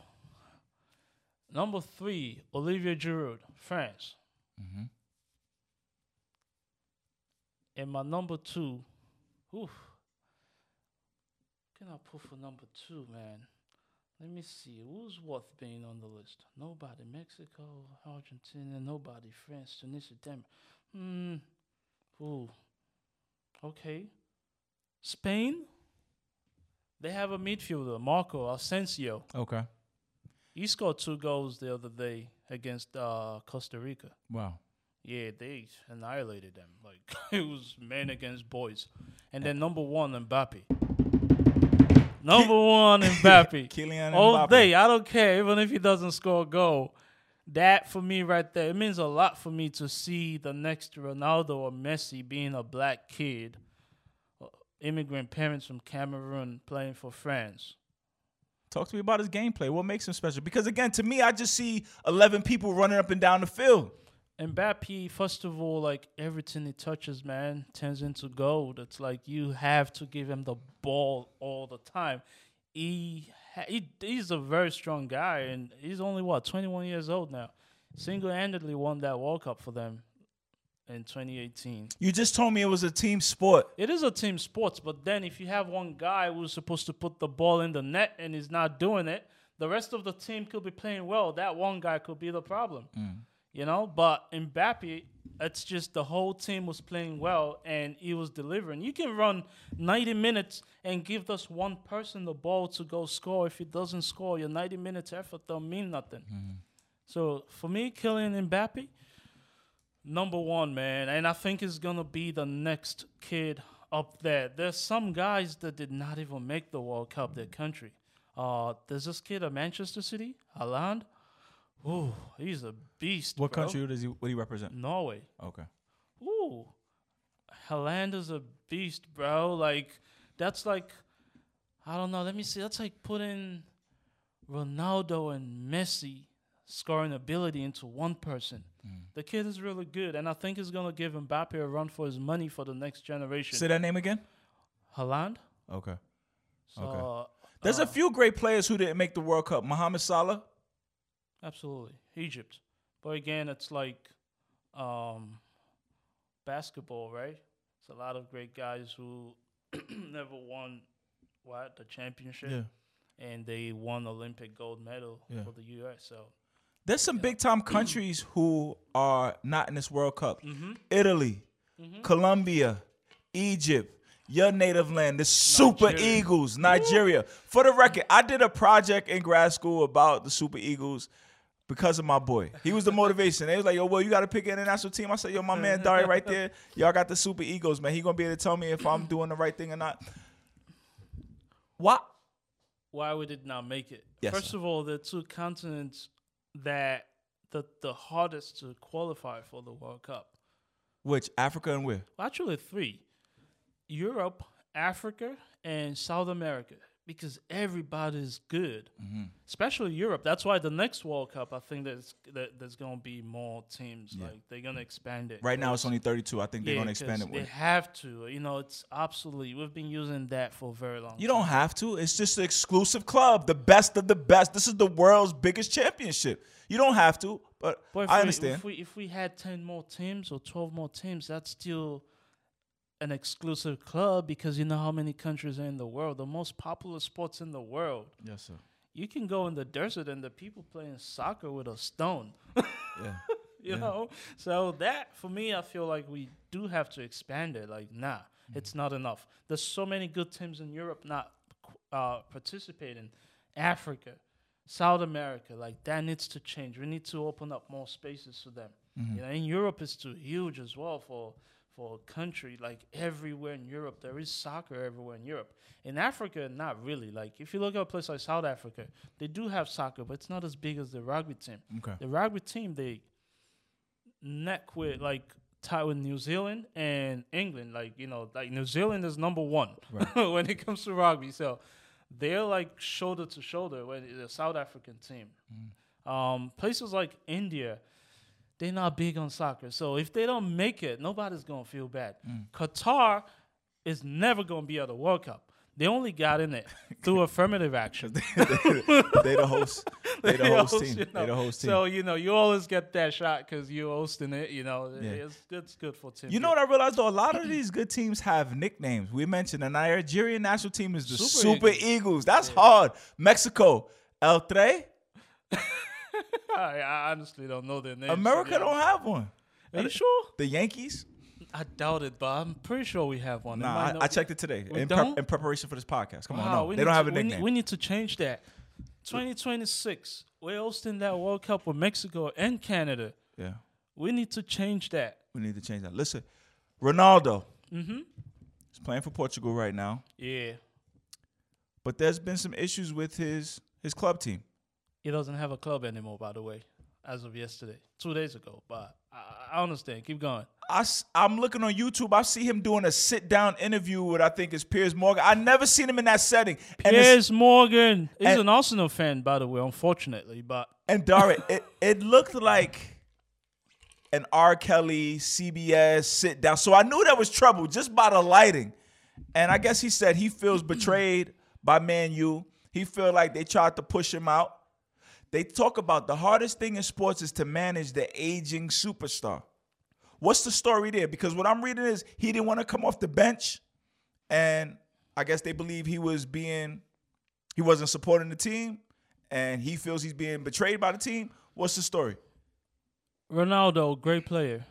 number three, Olivier Giroud, France. hmm And my number two, oof, can I put for number two, man? Let me see. Who's worth being on the list? Nobody. Mexico, Argentina, nobody. France, Tunisia, Denmark. Hmm. Ooh. Okay. Spain. They have a midfielder, Marco Asensio. Okay. He scored two goals the other day against uh, Costa Rica. Wow. Yeah, they annihilated them. Like it was men against boys. And then number one, Mbappe. Number one, Mbappe. Kylian All day, I don't care. Even if he doesn't score a goal, that for me right there, it means a lot for me to see the next Ronaldo or Messi being a black kid, uh, immigrant parents from Cameroon playing for France. Talk to me about his gameplay. What makes him special? Because again, to me, I just see eleven people running up and down the field. Mbappe, first of all, like everything he touches, man, turns into gold. It's like you have to give him the ball all the time. He, he he's a very strong guy, and he's only what 21 years old now. Single-handedly won that World Cup for them in 2018. You just told me it was a team sport. It is a team sports, but then if you have one guy who's supposed to put the ball in the net and is not doing it, the rest of the team could be playing well. That one guy could be the problem. Mm. You know, but Mbappe, it's just the whole team was playing well and he was delivering. You can run 90 minutes and give us one person the ball to go score. If he doesn't score, your 90 minutes effort don't mean nothing. So for me, Kylian Mbappe, number one, man. And I think he's gonna be the next kid up there. There's some guys that did not even make the World Cup, their country. Uh, there's this kid at Manchester City, Haaland. Ooh, he's a beast. What bro. country does he? What do he represent? Norway. Okay. Ooh, is a beast, bro. Like that's like, I don't know. Let me see. That's like putting Ronaldo and Messi scoring ability into one person. The kid is really good, and I think he's gonna give Mbappe a run for his money for the next generation. Say that name again. Haaland. Okay. So, Okay. There's uh, a few great players who didn't make the World Cup. Mohamed Salah. Absolutely. Egypt. But again, it's like um, basketball, right? It's a lot of great guys who never won what the championship and they won Olympic gold medal Yeah. for the US. So There's some big time countries who are not in this World Cup. Mm-hmm. Mm-hmm. Italy, mm-hmm. Colombia, Egypt, your native land, the Super Nigeria. Eagles, Nigeria. For the record, I did a project in grad school about the Super Eagles because of my boy. He was the motivation. They was like, yo, well, you got to pick an international team. I said, yo, my man uh-huh. Dari right there. Y'all got the Super Eagles, man. He going to be able to tell me if I'm doing the right thing or not. What? why we did not make it? Yes, First sir. of all, the two continents that the the hardest to qualify for the World Cup. Which, Africa and where? Actually, three: Europe, Africa, and South America. Because everybody's good, Mm-hmm. especially Europe. That's why the next World Cup, I think there's that there's gonna be more teams. Yeah. Like they're gonna expand it. Right now, it's only 32. I think they're Yeah, to expand it. They have to. You know, it's absolutely. We've been using that for a very long. You don't have to. It's just an exclusive club, the best of the best. This is the world's biggest championship. You don't have to, but, But if I we, understand. If we if we had ten more teams or twelve more teams, that's still an exclusive club because you know how many countries are in the world. The most popular sports in the world. yes, sir. You can go in the desert and the people playing soccer with a stone. Yeah. you Yeah. know, so that for me, I feel like we do have to expand it. Like, nah, Mm-hmm. it's not enough. There's so many good teams in Europe not uh, participating. Africa, South America, like that needs to change. We need to open up more spaces for them. Mm-hmm. You know, in Europe is too huge as well for for a country. Like everywhere in Europe, there is soccer everywhere in Europe. In Africa, not really. Like if you look at a place like South Africa, they do have soccer, but it's not as big as the rugby team. Okay. The rugby team, they neck with like tied with New Zealand and England. Like you know, like New Zealand is number one when it comes to rugby. So they're like shoulder to shoulder with the South African team. Um, places like India, they're not big on soccer. So if they don't make it, nobody's gonna feel bad. Mm. Qatar is never gonna be at the World Cup. They only got in it through affirmative action. they the host. They the host host, team. you They the host team. So you know, you always get that shot because you're hosting it. You know, Yeah. it's, it's good for team. You know what I realized though? A lot of these good teams have nicknames. We mentioned the Nigerian national team is the Super, Super Eagles. Eagles. That's hard. Mexico, El Tri. I, I honestly don't know their names. to America don't have one. Are you sure? The Yankees? I doubt it, but I'm pretty sure we have one. It Nah, I, not I checked it today We in, prep, in preparation for this podcast. Come on, Wow, no, we they need don't have to- a we nickname. need, we need to change that. 2026, we're hosting that World Cup with Mexico and Canada. yeah, We need to change that. we need to change that. Listen, Ronaldo Mm-hmm. is playing for Portugal right now, Yeah, but there's been some issues with his his club team. He doesn't have a club anymore, by the way, as of yesterday, two days ago. But I, I understand. Keep going. I, am looking on YouTube. I see him doing a sit down interview with I think is Piers Morgan. I never seen him in that setting. And Piers Morgan. He's and- an Arsenal fan, by the way, unfortunately. But and Dara, it, it looked like an R. Kelly CBS sit down. So I knew there was trouble just by the lighting. And I guess he said he feels betrayed by Man U. He feel like they tried to push him out. They talk about the hardest thing in sports is to manage the aging superstar. What's the story there? Because what I'm reading is he didn't want to come off the bench, and I guess they believe he was being he wasn't supporting the team, and he feels he's being betrayed by the team. What's the story? Ronaldo, great player.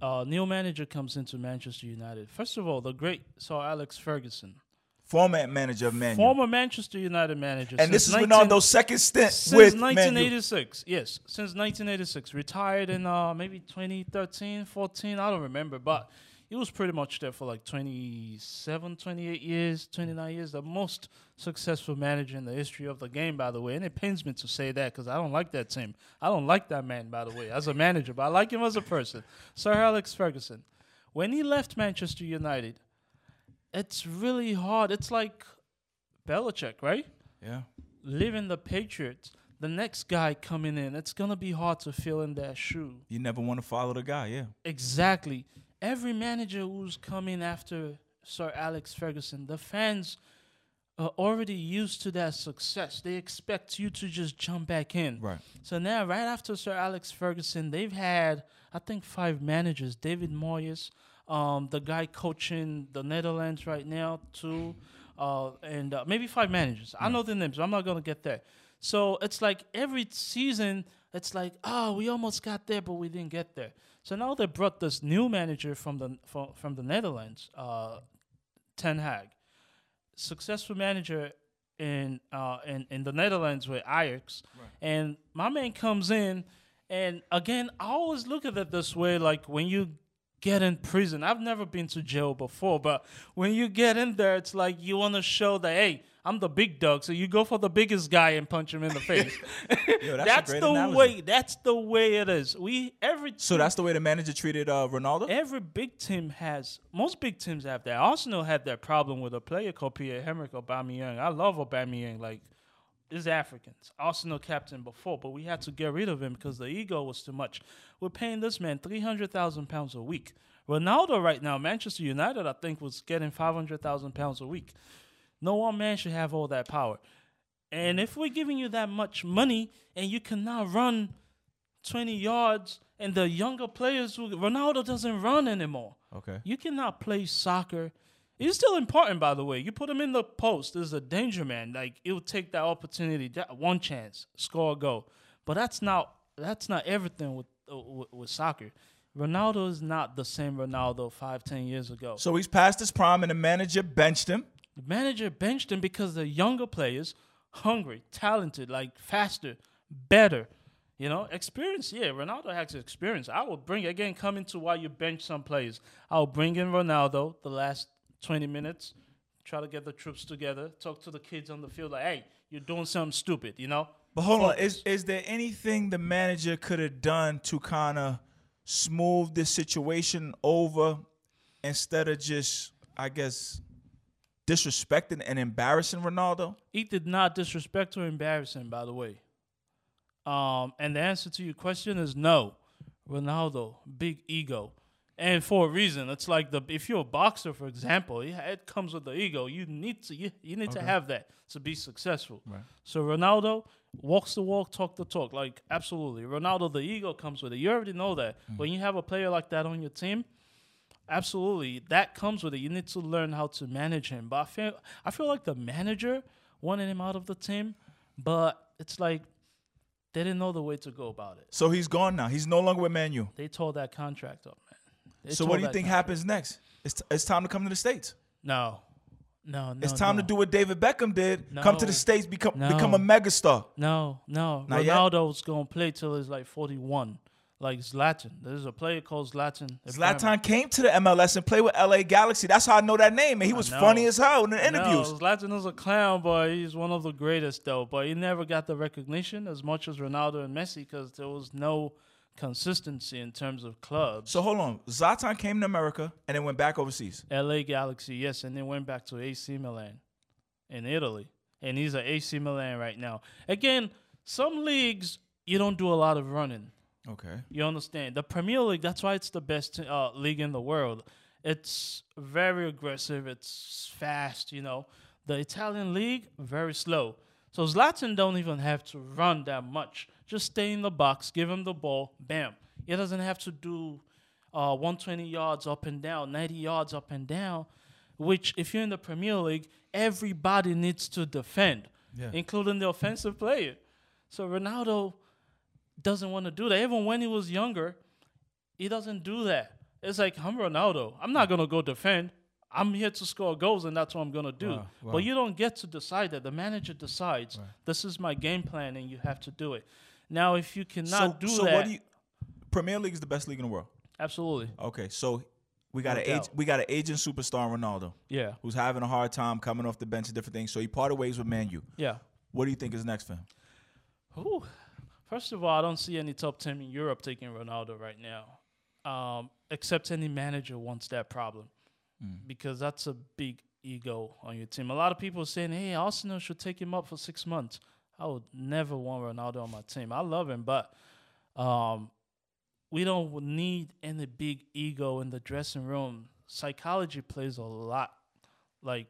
Uh, new manager comes into Manchester United. First of all, the great Sir Alex Ferguson, Former manager of Man U. former Manchester United manager. and this is since Ronaldo's second stint since with Man U. 1986. Yes, since 1986. Retired in uh, maybe 2013, 14. I don't remember, but he was pretty much there for like 27, 28 years, 29 years. The most successful manager in the history of the game, by the way. And it pains me to say that because I don't like that team. I don't like that man, by the way, as a manager, but I like him as a person. Sir Alex Ferguson. When he left Manchester United, it's really hard. It's like Belichick, right? Yeah. leaving the Patriots, the next guy coming in, it's gonna be hard to fill in that shoe. You never want to follow the guy, yeah. Exactly. Every manager who's coming after Sir Alex Ferguson, the fans are already used to that success. They expect you to just jump back in. Right. So now, right after Sir Alex Ferguson, they've had, I think, five managers. David Moyes, um, the guy coaching the Netherlands right now, too, uh, and uh, maybe five managers. I know the names. I'm not gonna get there. So it's like every season, it's like, oh, we almost got there, but we didn't get there. So now they brought this new manager from the from, from the Netherlands, uh, Ten Hag, successful manager in uh in, in the Netherlands with Ajax, and my man comes in, and again I always look at it this way, like when you get in prison. I've never been to jail before, but when you get in there, it's like you want to show that hey. I'm the big dog, so you go for the biggest guy and punch him in the face. Yo, that's that's the analogy. way. That's the way it is. We every So that's the way the manager treated uh, Ronaldo? every big team has most big teams have that. Arsenal had that problem with a player called Pierre Emerick Aubameyang. I love Aubameyang. Like, is Africans. Arsenal captain before, but we had to get rid of him because the ego was too much. We're paying this man three hundred thousand pounds a week. Ronaldo right now, Manchester United, I think, was getting five hundred thousand pounds a week. No one man should have all that power. And if we're giving you that much money and you cannot run 20 yards and the younger players who Ronaldo doesn't run anymore. Okay. You cannot play soccer. It's still important, by the way. You put him in the post, there's a danger man. Like it will take that opportunity, that one chance, score a goal. But that's not that's not everything with uh, with, with soccer. Ronaldo is not the same Ronaldo five, ten years ago. So he's past his prime, and the manager benched him. The manager benched him because the younger players, hungry, talented, like faster, better. You know, experience. Yeah, Ronaldo has experience. I will bring again coming to why you bench some players. I'll bring in Ronaldo the last twenty minutes, try to get the troops together, talk to the kids on the field like, hey, you're doing something stupid. You know. But hold on, is is there anything the manager could have done to kind of smooth this situation over instead of just, I guess, disrespecting and embarrassing Ronaldo? He did not disrespect or embarrass him, by the way. Um, and the answer to your question is no. Ronaldo, big ego, and for a reason. It's like the if you're a boxer, for example, it, comes with the ego. You need to you, you need to have that to be successful. Right. So Ronaldo walks the walk, talk the talk. Like absolutely, Ronaldo, the ego comes with it. You already know that mm. when you have a player like that on your team. Absolutely, that comes with it. You need to learn how to manage him. But I feel I feel like the manager wanted him out of the team, but it's like they didn't know the way to go about it. So he's gone now. He's no longer with Man U. They tore that contract up, So what do you think con- happens next? It's, it's time to come to the States. No, no, no. It's time no. to do what David Beckham did. No. Come to the States, become No. become a megastar. No, no. Not yet? Ronaldo's gonna play till he's like forty-one, like Zlatan. There's a player called Zlatan. Zlatan came to the MLS and played with LA Galaxy. That's how I know that name. And he was funny as hell in the interviews. No, Zlatan is a clown, but he's one of the greatest though. But he never got the recognition as much as Ronaldo and Messi because there was no consistency in terms of clubs. So hold on. Zlatan came to America and then went back overseas. LA Galaxy, yes, and then went back to AC Milan in Italy. And he's at AC Milan right now. Again, some leagues you don't do a lot of running. Okay. You understand? The Premier League, that's why it's the best uh, league in the world. It's very aggressive, it's fast, you know. The Italian league, very slow. So Zlatan don't even have to run that much. Just stay in the box, give him the ball, bam. He doesn't have to do uh, 120 yards up and down, 90 yards up and down, which if you're in the Premier League, everybody needs to defend, Yeah. including the offensive player. So Ronaldo doesn't want to do that. Even when he was younger, he doesn't do that. It's like I'm Ronaldo. I'm not gonna go defend. I'm here to score goals, and that's what I'm gonna do. Wow, wow. But you don't get to decide that. The manager decides. This is my game plan, and you have to do it. Now, if you cannot so do so that, what do you Premier League is the best league in the world. absolutely, Okay, so we got an age, we got an aging superstar Ronaldo yeah, who's having a hard time coming off the bench and different things. So he parted ways with Man U. yeah. What do you think is next for him? Ooh. First of all, I don't see any top team in Europe taking Ronaldo right now, um, except any manager wants that problem, because that's a big ego on your team. A lot of people are saying, "Hey, Arsenal should take him up for six months." I would never want Ronaldo on my team. I love him, but um, we don't need any big ego in the dressing room. Psychology plays a lot, like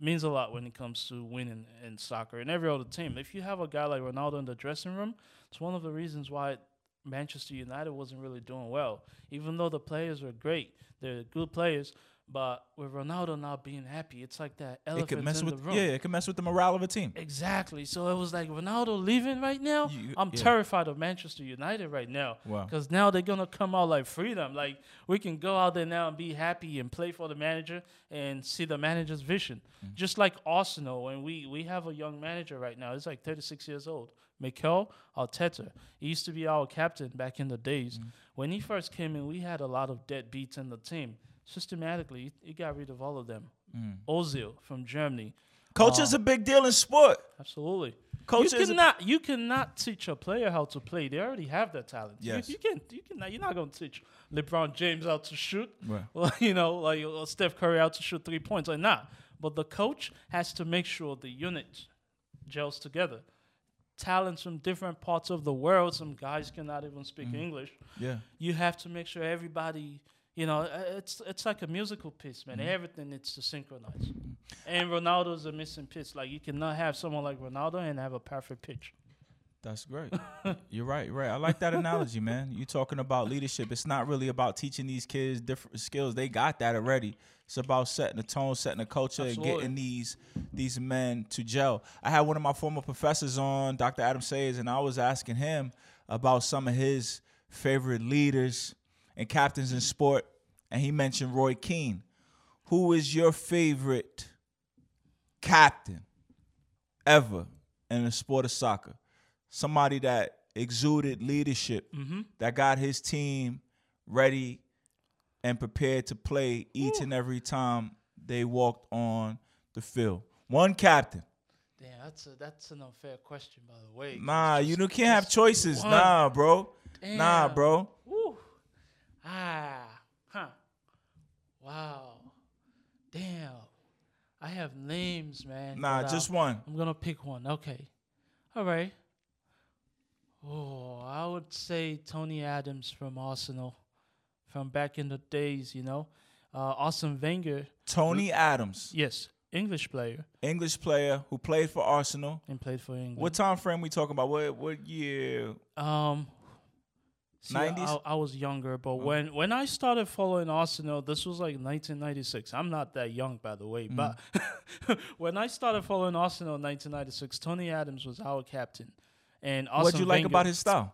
means a lot when it comes to winning in soccer and every other team. If you have a guy like Ronaldo in the dressing room, it's one of the reasons why Manchester United wasn't really doing well. Even though the players were great, they're good players, but with Ronaldo not being happy, it's like that It elephant could mess in with the room. yeah, it could mess with the morale of a team. Exactly. So it was like Ronaldo leaving right now. You- I'm yeah. terrified of Manchester United right now. Wow. Because now they're gonna come out like freedom. Like we can go out there now and be happy and play for the manager and see the manager's vision. Mm. Just like Arsenal, and we we have a young manager right now. He's like 36 years old. Mikel Arteta. He used to be our captain back in the days. Mm. When he first came in, we had a lot of deadbeats in the team. Systematically, he- got rid of all of them. Mm. Ozil from Germany. Coach is a big deal in sport. Absolutely. Coach you cannot you cannot teach a player how to play. They already have that talent. You- Yes. You, can you cannot you're not gonna teach LeBron James how to shoot. Right. Well, you know, like or Steph Curry how to shoot three points. Like not. But the coach has to make sure the unit gels together. Talents from different parts of the world. Some guys cannot even speak Mm-hmm. English Yeah. you have to make sure everybody you know uh, it's it's like a musical piece man Mm-hmm. everything needs to synchronize and ronaldo's a missing piece like you cannot have someone like ronaldo and have a perfect pitch That's great. you're right. You're right. I like that analogy, man. You're talking about leadership. It's not really about teaching these kids different skills. They got that already. It's about setting the tone, setting the culture, Absolutely. and getting these these men to gel. I had one of my former professors on, Dr. Adam Sayers, and I was asking him about some of his favorite leaders and captains in sport, and he mentioned Roy Keane. Who is your favorite captain ever in the sport of soccer? Somebody that exuded leadership, mm-hmm. that got his team ready and prepared to play each and every time they walked on the field. One captain. damn that's a that's an unfair question by the way. Nah, you just- don't- can't have choices. one. Nah, bro. Nah, bro. Woo. Ah, huh. Wow. Damn. I have names, man. Nah, just one. I'm gonna pick one. Okay. All right. Oh, I would say Tony Adams from Arsenal, from back in the days. You know, uh, Arsene Wenger. Tony Adams, Yes, English player English player who played for Arsenal. and played for England. What time frame we talking about? What what year? Um, see, 90s? I, I was younger, but oh. when when I started following Arsenal, this was like 1996. I'm not that young, by the way, but mm. when I started following Arsenal in 1996, Tony Adams was our captain, and Arsene What'd you like Wenger- about his style?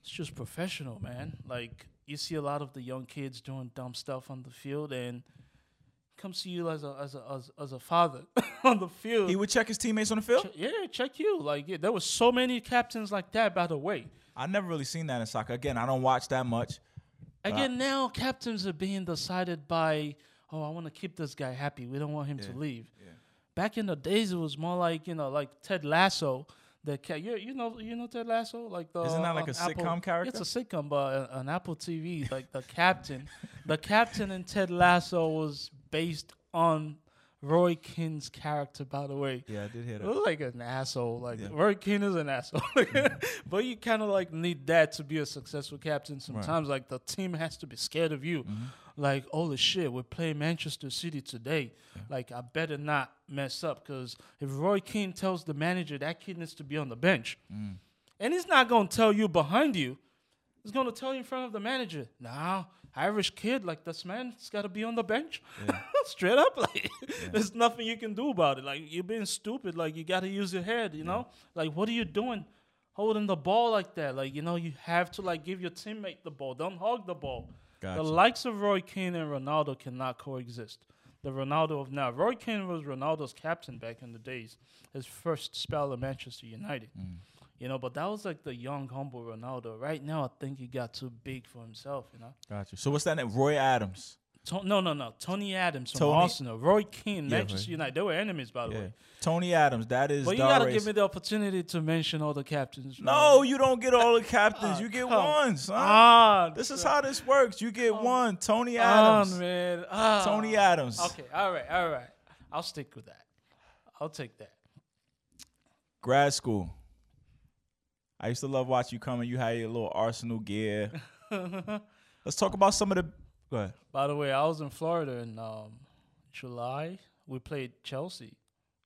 It's just professional, man. Like you see a lot of the young kids doing dumb stuff on the field, and comes to you as a as a as, as a father on the field. He would check his teammates on the field. Ch- yeah, check you. Like yeah, there was so many captains like that. By the way, I never really seen that in soccer. Again, I don't watch that much. again now captains are being decided by oh I want to keep this guy happy. We don't want him to leave. Back in the days, it was more like you know like Ted Lasso. The ca- you, you know you know Ted Lasso like the Isn't that like on a sitcom character? It's a sitcom, but uh, on Apple TV, like the captain, the captain in Ted Lasso was based on Roy Keane's character. By the way, Yeah, I did hear that. Look like an asshole. Like Yeah. Roy Keane is an asshole. Mm-hmm. but you kind of like need that to be a successful captain. Sometimes like the team has to be scared of you. Mm-hmm. Like holy shit, we're playing Manchester City today. Like I better not mess up because if Roy Keane tells the manager that kid needs to be on the bench, mm. and he's not gonna tell you behind you. He's gonna tell you in front of the manager. Nah, Irish kid like this man's got to be on the bench. Straight up, like there's nothing you can do about it. Like you're being stupid. Like you got to use your head. You know, like what are you doing, holding the ball like that? Like you know, you have to like give your teammate the ball. Don't hog the ball. Gotcha. The likes of Roy Keane and Ronaldo cannot coexist. The Ronaldo of now. Roy Keane was Ronaldo's captain back in the days. His first spell at Manchester United. Mm. You know, but that was like the young, humble Ronaldo. Right now, I think he got too big for himself. You know, Gotcha. So what's that name? Roy Adams. to- no, no, no. Tony Adams from Tony- Arsenal, Roy Keane, Yeah, Manchester right. United. They were enemies, by the Yeah. way. Tony Adams. That is. But you gotta race. give me the opportunity to mention all the captains. No, you don't get all the captains. you get one, son. ah, this is how this works. You get one. Tony on, Adams. man. Ah. Tony Adams. Okay, all right, all right. I'll stick with that. I'll take that. Grad school. I used to love watching you coming. you had your little Arsenal gear. Let's talk about some of the. Go ahead. By the way, I was in Florida in um, July. We played Chelsea.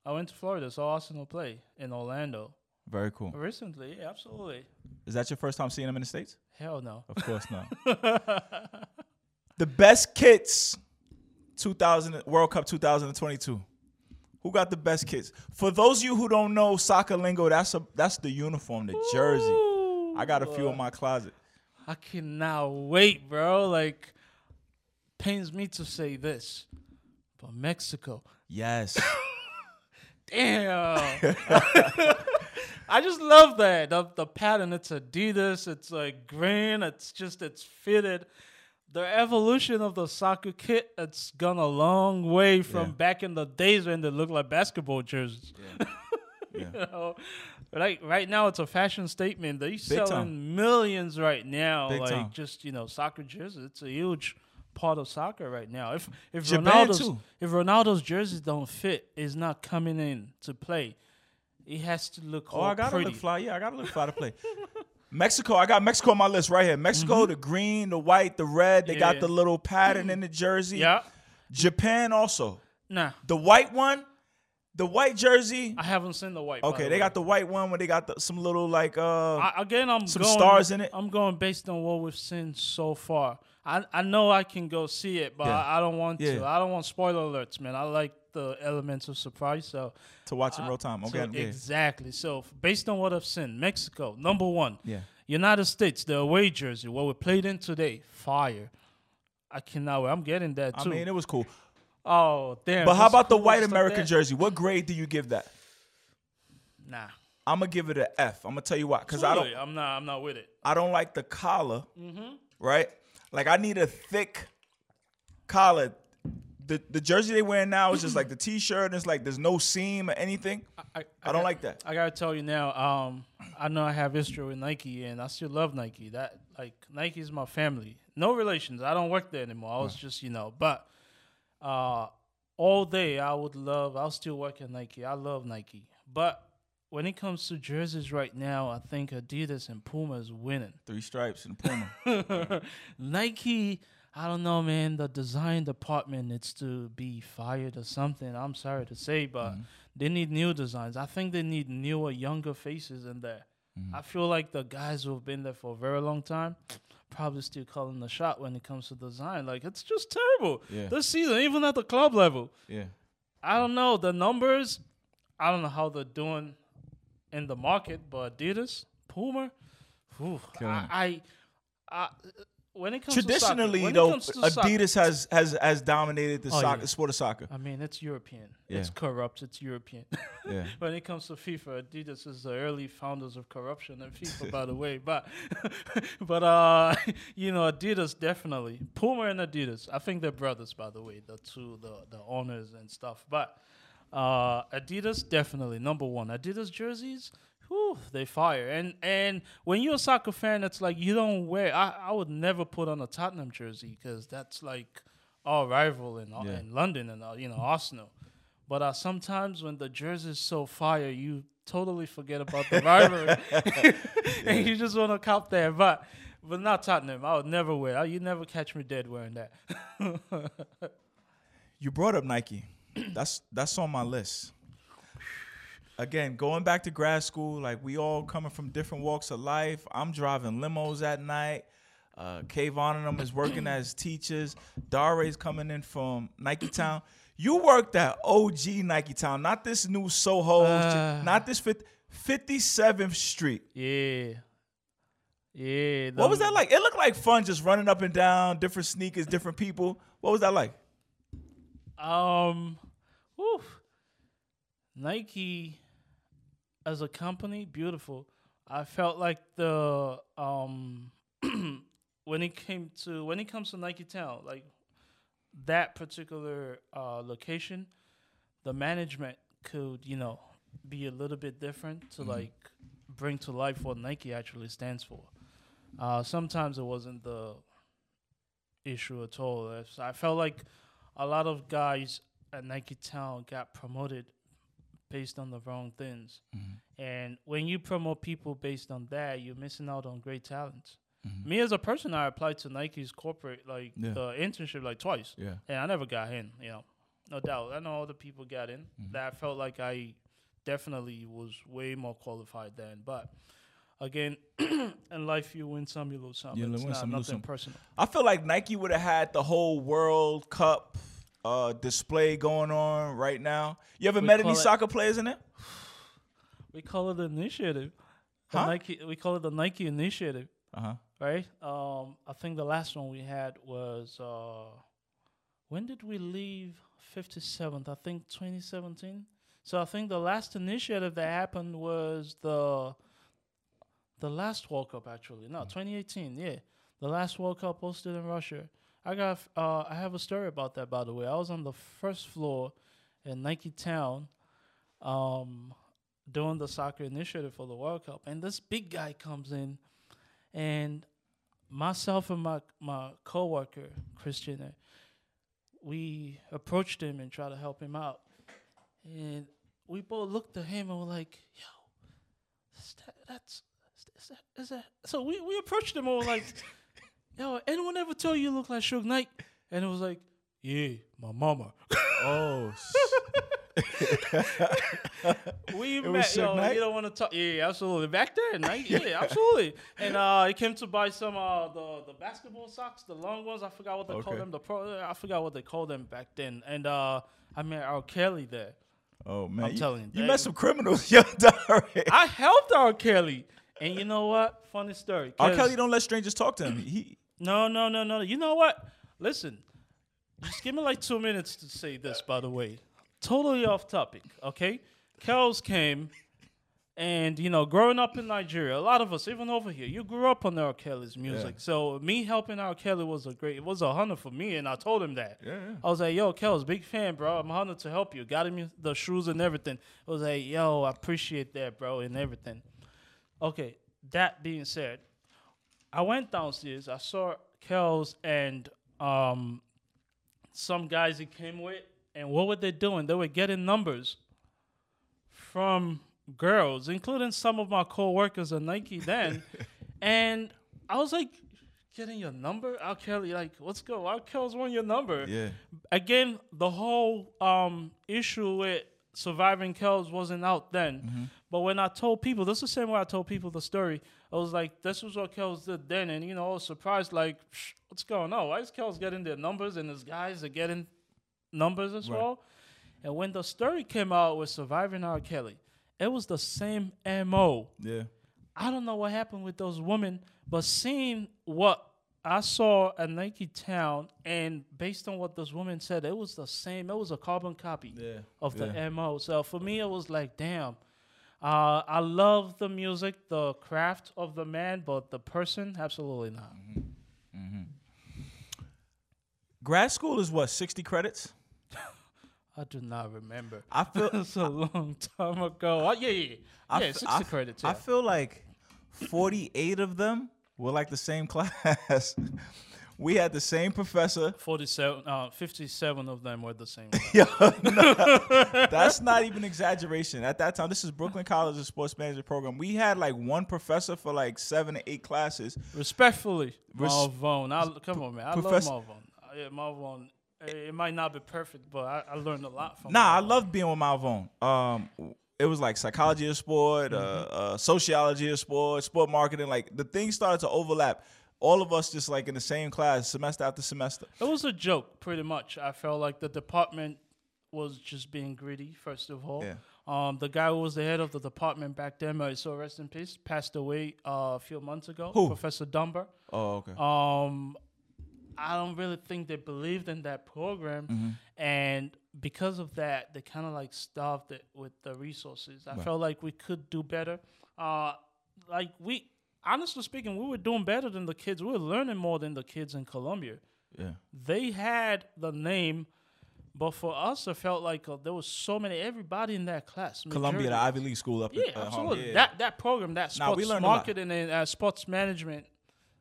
I went to Florida, saw Arsenal play in Orlando Very cool. recently. Yeah, absolutely. Is that your first time seeing them in the states? Hell no. Of course not. the best kits, 2000 World Cup 2022. Who got the best kits? For those of you who don't know soccer lingo, that's a that's the uniform, the jersey. I got a few in my closet. I cannot wait, bro. Like, pains me to say this, but Mexico. Yes. Damn. I just love that. The, the pattern, it's Adidas, it's like green, it's just, it's fitted. The evolution of the soccer kit, it's gone a long way from Yeah. back in the days when they looked like basketball jerseys. Yeah. You know? Right, right now it's a fashion statement. They're selling time. millions right now. Big like time. just you know, soccer jerseys. It's a huge part of soccer right now. If if Japan, Ronaldo's too. if Ronaldo's jerseys don't fit, is not coming in to play. He has to look Oh, I gotta pretty. look fly. Yeah, I gotta look fly to play. Mexico, I got Mexico on my list right here. Mexico, the green, the white, the red. They got Yeah. the little pattern in the jersey. Yeah, Japan also. nah, The white one, the white jersey. I haven't seen the white. by Okay, the they way. got the white one where they got the, some little like uh I, again, I'm some going, stars in it. I'm going based on what we've seen so far. I, I know I can go see it, but Yeah. I, I don't want Yeah. to. I don't want spoiler alerts, man. I like the elements of surprise. So to watch in real time. So Okay, yeah. exactly. So based on what I've seen, Mexico number one. Yeah. United States, the away jersey, what we played in today, fire. I cannot wait. I'm getting that too. I mean, it was cool. oh damn! But how about the white American jersey? What grade do you give that? Nah, I'm gonna give it an F. I'm gonna tell you why, because I don't. I'm not. I'm not with it. I don't like the collar. Mm-hmm. Right? Like I need a thick collar. The, the jersey they wearing now is just like the t-shirt and it's like there's no seam or anything. I, I don't like that. I gotta tell you now. Um, I know I have history with Nike, and I still love Nike. That like Nike is my family. No relations. I don't work there anymore. I was just you know, but uh, all day I would love. I'll still work at Nike. I love Nike, but when it comes to jerseys right now, I think Adidas and Puma is winning. Three stripes and Puma. Nike, I don't know, man. The design department needs to be fired or something. I'm sorry to say, but mm-hmm. they need new designs. I think they need newer, younger faces in there. Mm-hmm. I feel like the guys who have been there for a very long time probably still calling the shot when it comes to design. Like it's just terrible Yeah. this season, even at the club level. yeah. I don't know the numbers. I don't know how they're doing in the market, but Adidas, Puma, whew, I, I, I, when it comes to Traditionally, soccer, though, to soccer- Adidas has has has dominated the Oh, soccer yeah. sport of soccer. I mean, it's European. Yeah. It's corrupt. It's European. Yeah. when it comes to FIFA, Adidas is the early founders of corruption in FIFA, by the way. But, but uh, you know, Adidas definitely. Puma and Adidas. I think they're brothers, by the way. The two, the the owners and stuff. But uh, Adidas definitely number one. Adidas jerseys. Whew, they fire. And and when you're a soccer fan, it's like you don't wear. I, I would never put on a Tottenham jersey because that's like our rival in, Yeah. in London and uh, you know Arsenal. But uh, sometimes when the jersey is so fire, you totally forget about the rivalry, and you just want to cop there. But but not Tottenham. I would never wear. I, you never catch me dead wearing that. You brought up Nike. That's that's on my list. Again, going back to grad school, like we all coming from different walks of life. I'm driving limos at night. Uh, Kayvon and them is working as teachers. Dare's coming in from Nike Town. You worked at OG Nike Town, not this new Soho, Uh. not this 50, 57th Street. Yeah, yeah. What was that like? It looked like fun just running up and down, different sneakers, different people. What was that like? Um, whew. Nike as a company, beautiful. I felt like the um when it came to when it comes to Nike Town, like that particular uh, location, the management could you know be a little bit different to like bring to life what Nike actually stands for. Uh, sometimes it wasn't the issue at all. I felt like a lot of guys at Nike Town got promoted based on the wrong things. Mm-hmm. And when you promote people based on that, you're missing out on great talents. Mm-hmm. Me as a person, I applied to Nike's corporate like Yeah. the internship like twice, Yeah. and I never got in. You know, no doubt. I know other people got in. Mm-hmm. That I felt like I definitely was way more qualified than. But again, in life, you win some, you lose some. You it's win not some, nothing some. personal. I feel like Nike would have had the whole World Cup uh, display going on right now. You ever We met any it- soccer players in it? We call it the initiative. The Huh? Nike. We call it the Nike initiative. Uh huh. right? Um, I think the last one we had was uh, when did we leave 57th? I think 2017. So I think the last initiative that happened was the the last World Cup actually. No, 2018. Yeah, the last World Cup hosted in Russia. I got uh, I have a story about that by the way. I was on the first floor in Nike Town. Um, doing the soccer initiative for the World Cup, and this big guy comes in, and myself and my my coworker Christian, uh, we approached him and tried to help him out, and we both looked at him and were like, "Yo, is that, that's is that, is that?" So we we approached him and were like, "Yo, anyone ever tell you you look like Suge Knight?" And it was like, "Yeah, my mama." Oh, We met, yo, Knight? you don't want to talk. Yeah, absolutely. Back then, right? yeah, absolutely. And uh, he came to buy some uh the the basketball socks, the long ones. I forgot what they call Okay. them. The pro, I forgot what they called them back then. And uh, I met R. Kelly there. oh man! I'm you, telling you, you met some criminals, yo, I helped R. Kelly, and you know what? Funny story. R. Kelly don't let strangers talk to him. He No, no, no, no. You know what? Listen, just give me like two minutes to say this. By the way, totally off topic. Okay, Kels came, And you know, growing up in Nigeria, a lot of us, even over here, you grew up on R. Kelly's music. So me helping R. Kelly was a great, it was a honor for me, and I told him that. Yeah, yeah. I was like, "Yo, Kel's big fan, bro. I'm honored to help you. Got him the shoes and everything." I was like, "Yo, I appreciate that, bro, and everything." Okay, that being said, I went downstairs. I saw Kel's and um, some guys he came with, and what were they doing? They were getting numbers from girls, including some of my co-workers at Nike then, and I was like, "Getting your number, R. Kelly? Like, let's go? R. Kelly's want your number." Yeah. Again, the whole um, issue with surviving Kells wasn't out then. Mm-hmm. But when I told people, this is the same way I told people the story. I was like, this was what Kells did then. And, you know, I was surprised, like, what's going on? Why is Kells getting their numbers and his guys are getting numbers as Right. well? And when the story came out with Surviving R. Kelly, it was the same MO. Yeah. I don't know what happened with those women, but seeing what I saw at Nike Town and based on what those women said, it was the same. It was a carbon copy Yeah. of the Yeah. MO. So for me, it was like, damn. Uh, I love the music, the craft of the man, but the person, absolutely not. Grad school is what, 60 credits? I do not remember. I feel It's a long time ago. Oh, yeah, yeah, yeah. I yeah, f- 60 I f- credits. I feel like 48 of them were like the same class. We had the same professor. 47, uh, 57 of them were the same. Yo, no, that's not even exaggeration. At that time, this is Brooklyn College's sports management program. We had like one professor for like seven to eight classes. Respectfully, Res- Marvone. I, come on, man. I love Marvone. Uh, Yeah, Marvone. eh, It might not be perfect, but I, I learned a lot from. Nah, I loved being with Malvone. Um, it was like psychology of sport, uh, uh, sociology of sport, sport marketing. Like the things started to overlap. All of us just like in the same class, semester after semester. It was a joke, pretty much. I felt like the department was just being greedy. First of all, Yeah. um, the guy who was the head of the department back then, so rest in peace, passed away uh, a few months ago. Who? Professor Dumber. Oh, okay. Um, I don't really think they believed in that program, Mm-hmm. and because of that, they kind of like starved it with the resources. I felt like we could do better. Uh, like we, honestly speaking, we were doing better than the kids. We were learning more than the kids in Columbia. yeah. They had the name, but for us, it felt like uh, there was so many. Everybody in that class, Columbia, the Ivy League school up yeah, at uh, absolutely. Yeah. That that program, that Nah, sports learned marketing and uh, sports management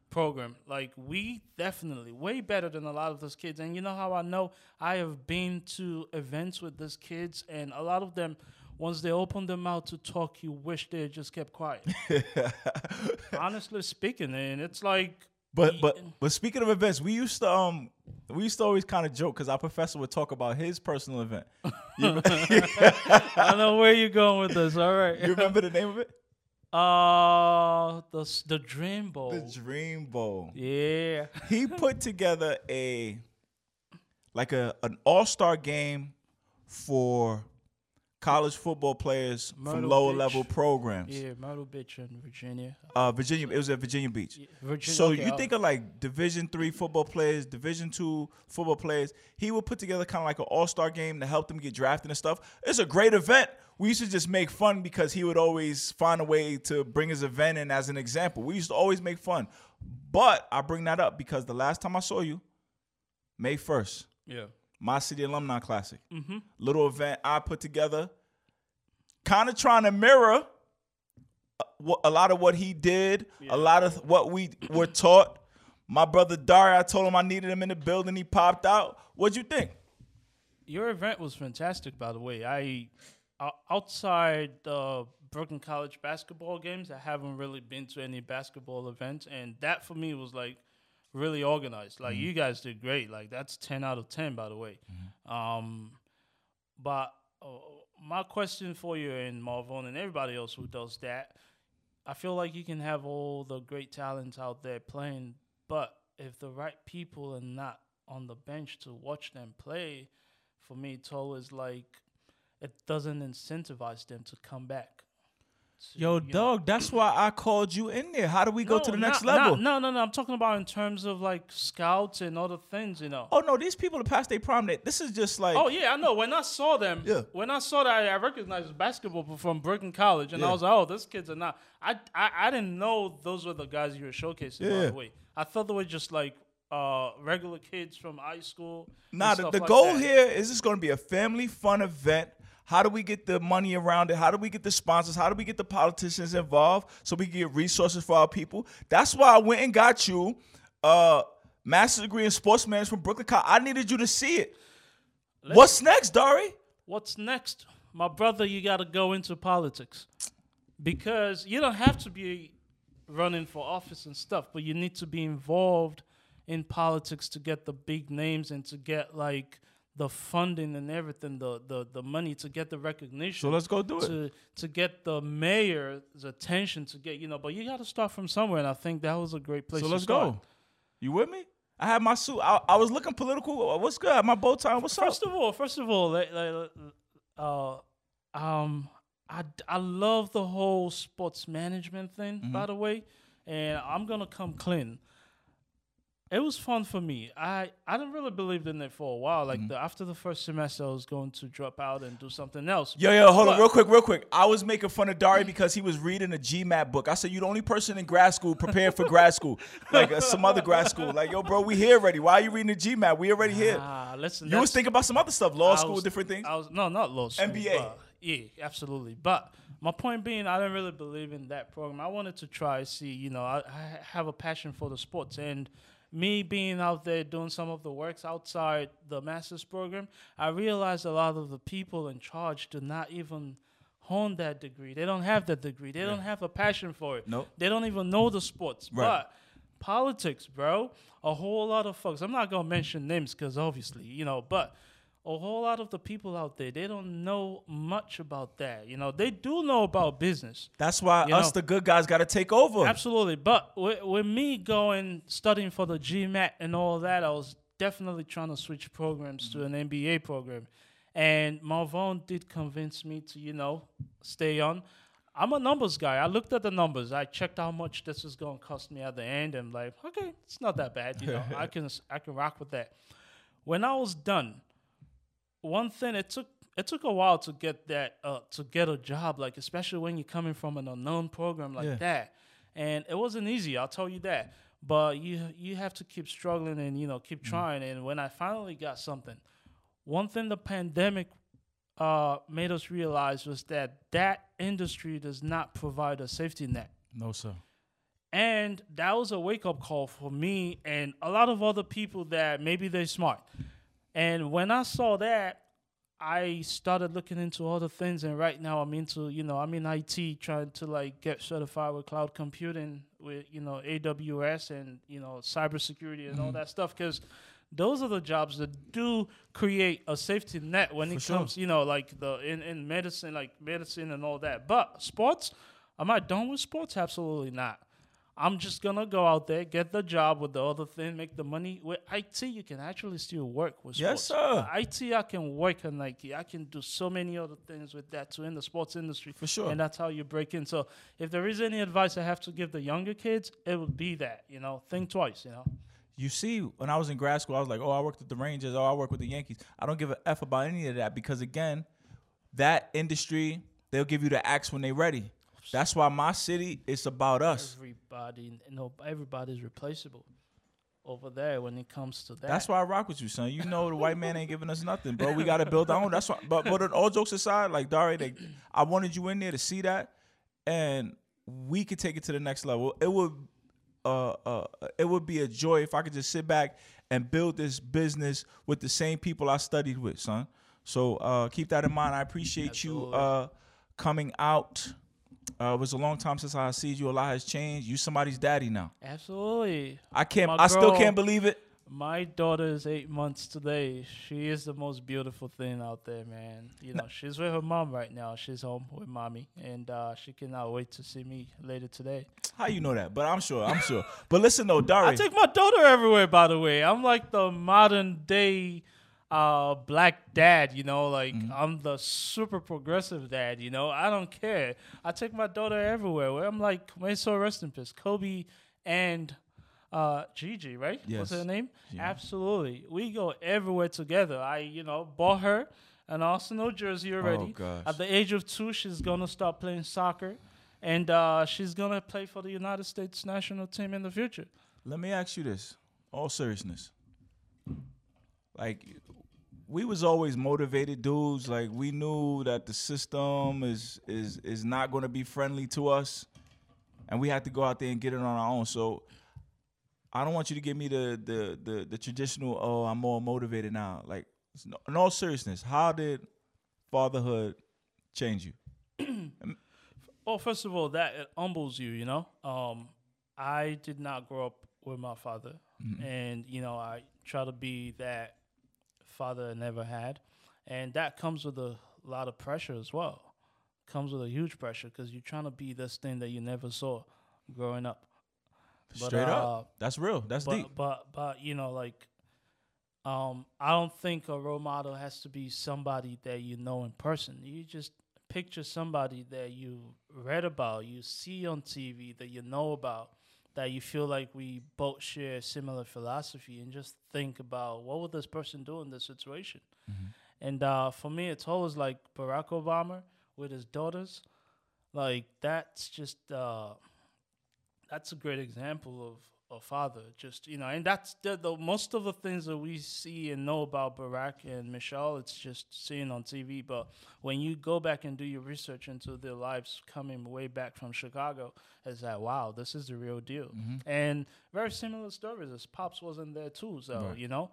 program, like we definitely way better than a lot of those kids. And you know how I know? I have been to events with these kids, and a lot of them, once they open their mouth to talk, you wish they had just kept quiet. Honestly speaking, and it's like. But but but speaking of events, we used to um we used to always kind of joke because our professor would talk about his personal event. I know where you're going with this. All right. you remember the name of it? Uh, the the Dream Bowl. The Dream Bowl. yeah. He put together a like a an all star game for college football players from lower Beach. level programs. Yeah, Myrtle Beach in Virginia. Uh, Virginia. It was at Virginia Beach. Yeah, Virginia. So okay, you I'll- think of like Division three football players, Division two football players. He would put together kind of like an all star game to help them get drafted and stuff. It's a great event. We used to just make fun because he would always find a way to bring his event in as an example. We used to always make fun. But I bring that up because the last time I saw you, May first, Yeah. My city alumni classic, Mm-hmm. little event I put together, kind of trying to mirror uh, a lot of what he did, a lot of what we were taught. My brother Dario, I told him I needed him in the building. He popped out. What'd you think? Your event was fantastic, by the way. I outside the Brooklyn College basketball games, I haven't really been to any basketball events, and that for me was like really organized. Like you guys did great. Like that's ten out of ten, by the way. Um, but uh, my question for you and Marvon and everybody else who does that, I feel like you can have all the great talents out there playing, but if the right people are not on the bench to watch them play, for me, it's always like it doesn't incentivize them to come back. Yo, you know. dog, that's why I called you in there. How do we go to the next level? not- no, no, no. I'm talking about in terms of like scouts and other things, you know. Oh no, these people are past their prime. This is just like Oh yeah, I know. When I saw them, Yeah. when I saw that, I recognized basketball from Brooklyn College, and Yeah. I was like, "Oh, those kids are not." I, I I didn't know those were the guys you were showcasing. By the way, I thought they were just like uh regular kids from high school. Nah, the, the like goal that. here is this going to be a family fun event. How do we get the money around it? How do we get the sponsors? How do we get the politicians involved so we can get resources for our people? That's why I went and got you uh master's degree in sports management from Brooklyn College. I needed you to see it. What's next, Dari? What's next, my brother? You got to go into politics because you don't have to be running for office and stuff, but you need to be involved in politics to get the big names and to get like the funding and everything, the the, the money to get the recognition. So let's go do it. to to get the mayor's attention to get you know, but you got to start from somewhere, and I think that was a great place. So to let's start. go. You with me? I had my suit. I, I was looking political. What's good? My bow tie. What's First up? of all, first of all, like, like, uh, um, I I love the whole sports management thing. Mm-hmm. By the way, and I'm gonna come clean. It was fun for me. I I didn't really believe in it for a while. Like Mm-hmm. the, after the first semester, I was going to drop out and do something else. Yo, yo, hold on, real quick, real quick. I was making fun of Dari because he was reading a GMAT book. I said, "You're the only person in grad school preparing for grad school, like uh, some other grad school. Like, yo, bro, we here already. Why are you reading the GMAT? We already here. Ah, listen. you was thinking about some other stuff, law I school, was- different things. I was no, not law school. MBA. but- yeah, absolutely. But my point being, I didn't really believe in that program. I wanted to try see. You know, I, I have a passion for the sports and. Me being out there doing some of the works outside the master's program, I realized a lot of the people in charge do not even hone that degree. They don't have that degree. They don't have a passion for it. Nope. They don't even know the sports. Right. But politics, bro. A whole lot of folks. I'm not gonna mention names because obviously, you know, but a whole lot of the people out there, they don't know much about that. You know, they do know about business. That's why us, know- the good guys, got to take over. Absolutely. But with, with me going studying for the GMAT and all that, I was definitely trying to switch programs to an MBA program. And Marvon did convince me to, you know, stay on. I'm a numbers guy. I looked at the numbers. I checked how much this is going to cost me at the end. and like, okay, it's not that bad. You know, I can I can rock with that. When I was done, one thing it took it took a while to get that uh, to get a job like especially when you're coming from an unknown program like Yeah. that and it wasn't easy i'll tell you that but you you have to keep struggling and you know keep trying and when i finally got something one thing the pandemic uh, made us realize was that that industry does not provide a safety net no, sir. and that was a wake up call for me and a lot of other people that maybe they're smart. And when I saw that, I started looking into other things. And right now I'm into, you know, I'm in IT trying to like get certified with cloud computing with, you know, AWS and, you know, cybersecurity and all mm-hmm. that stuff. Because those are the jobs that do create a safety net when it sure. comes, you know, like the in, in medicine, like medicine and all that. But sports, am I done with sports? Absolutely not. I'm just gonna go out there, get the job with the other thing, make the money. With IT, you can actually still work with Yes, sports. sir. Uh, IT, I can work on Nike. I can do so many other things with that too in the sports industry. For sure. And that's how you break in. So if there is any advice I have to give the younger kids, it would be that, you know, think twice, you know. You see, when I was in grad school, I was like, oh, I worked with the Rangers. Oh, I work with the Yankees. I don't give a F about any of that because, again, that industry, they'll give you the axe when they're ready. That's why my city, it's about us. Everybody, know, everybody's replaceable over there when it comes to that. That's why I rock with you, son. You know the white man ain't giving us nothing, bro. We gotta build our own. That's why. But but all jokes aside, like Dari, they, I wanted you in there to see that, and we could take it to the next level. It would, uh, uh, it would be a joy if I could just sit back and build this business with the same people I studied with, son. So uh, keep that in mind. I appreciate you uh, coming out. Uh, it was a long time since I seen you. A lot has changed. You somebody's daddy now. Absolutely. I can't. My I still can't believe it. My daughter is eight months today. She is the most beautiful thing out there, man. You know, she's with her mom right now. She's home with mommy, and uh, she cannot wait to see me later today. How you know that? But I'm sure. I'm sure. But listen though, Dari. I take my daughter everywhere. By the way, I'm like the modern day uh black dad, you know, like Mm-hmm. I'm the super progressive dad, you know. I don't care. I take my daughter everywhere. Where I'm like, may so rest in peace, Kobe and uh Gigi, right? Yes. What's her name? Absolutely. We go everywhere together. I, you know, bought her an Arsenal jersey already. Oh, gosh. At the age of two, she's gonna start playing soccer. And uh, she's gonna play for the United States national team in the future. Let me ask you this, all seriousness. Like, we was always motivated dudes. Like, we knew that the system is is is not going to be friendly to us, and we had to go out there and get it on our own. So, I don't want you to give me the the the, the traditional. Oh, I'm more motivated now. Like, in all seriousness, how did fatherhood change you? Well, first of all, that it humbles you. You know, um, I did not grow up with my father, and you know, I try to be that father never had, and that comes with a lot of pressure as well. Comes with a huge pressure because you're trying to be this thing that you never saw growing up. But, Straight uh, up, that's real. That's but, deep. But but you know, like, um, I don't think a role model has to be somebody that you know in person. You just picture somebody that you read about, you see on TV, that you know about, that you feel like we both share a similar philosophy, and just think about what would this person do in this situation. And uh, for me, it's always like Barack Obama with his daughters. Like that's just uh, that's a great example of a father. Just you know, and that's the, the most of the things that we see and know about Barack and Michelle. It's just seen on TV. But when you go back and do your research into their lives, coming way back from Chicago, it's like wow, this is the real deal. Mm-hmm. And very similar stories. His pops wasn't there too, so Right. you know.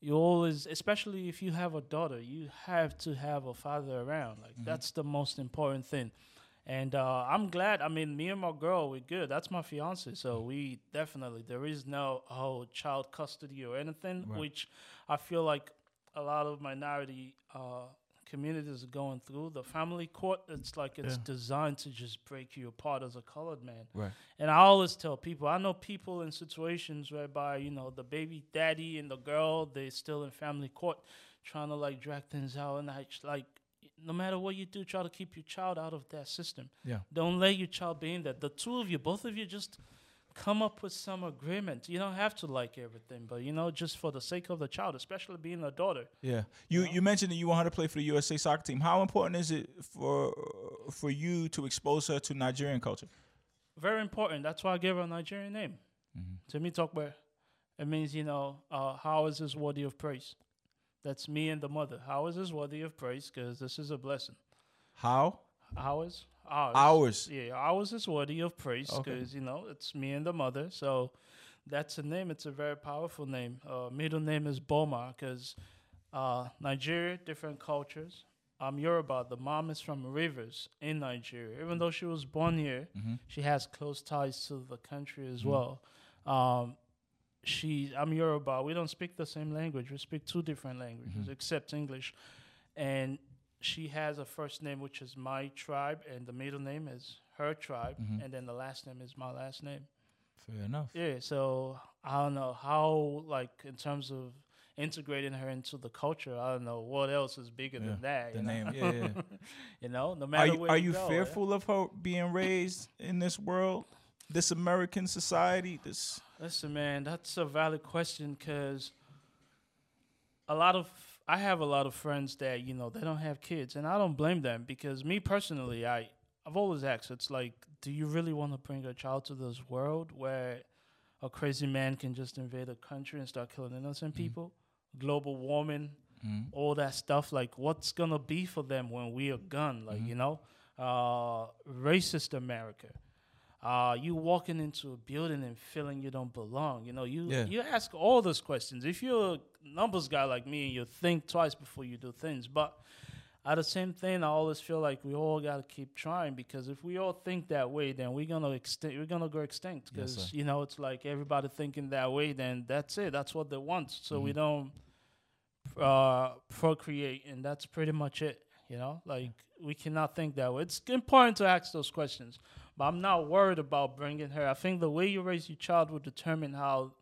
You always, especially if you have a daughter, you have to have a father around. Like mm-hmm. that's the most important thing. And uh, I'm glad. I mean, me and my girl, we're good. That's my fiance. So we definitely there is no oh child custody or anything, Right. which I feel like a lot of minority uh, communities are going through. The family court, it's like it's Yeah. designed to just break you apart as a colored man. Right. And I always tell people, I know people in situations whereby, you know, the baby daddy and the girl, they're still in family court trying to like drag things out. And I just, like, no matter what you do, try to keep your child out of that system. Yeah. Don't let your child be in that. The two of you, both of you, just come up with some agreement. You don't have to like everything, but you know, just for the sake of the child, especially being a daughter. Yeah, you you mentioned that you want her to play for the USA soccer team. How important is it for for you to expose her to Nigerian culture? Very important. That's why I gave her a Nigerian name. Mm-hmm. To me, Tokwe, it means, you know, uh, how is this worthy of praise? That's me and the mother. How is this worthy of praise? Because this is a blessing. How Ours? Ours. ours? Yeah, ours is worthy of praise Okay. because, you know, it's me and the mother. So that's a name. It's a very powerful name. Uh, middle name is Boma because uh, Nigeria, different cultures. I'm Yoruba. The mom is from Rivers in Nigeria. Even though she was born here, Mm-hmm. she has close ties to the country as well. Um, she, I'm Yoruba. We don't speak the same language. We speak two different languages, mm-hmm. except English. And she has a first name which is my tribe, and the middle name is her tribe, mm-hmm. and then the last name is my last name. Fair enough. Yeah. So I don't know how, like, in terms of integrating her into the culture, I don't know what else is bigger Yeah, than that. the you know? name, yeah, yeah. you know, no Are matter you where are you, you go, yeah. fearful of her being raised in this world, this American society? This Listen, man, that's a valid question because a lot of I have a lot of friends that you know they don't have kids, and I don't blame them because me personally, I I've always asked, it's like, do you really want to bring a child to this world where a crazy man can just invade a country and start killing innocent mm. people, global warming, mm. all that stuff? Like, what's gonna be for them when we are gone? Like, mm. you know, uh, racist America uh, you walking into a building and feeling you don't belong. You know, you Yeah. you ask all those questions. If you're a numbers guy like me, you think twice before you do things. But at the same thing, I always feel like we all got to keep trying because if we all think that way, then we're gonna extinct. We're gonna go extinct because sir. you know it's like everybody thinking that way. Then that's it. That's what they want. So we don't uh, procreate, and that's pretty much it. You know, like we cannot think that way. It's important to ask those questions, but I'm not worried about bringing her. I think the way you raise your child will determine how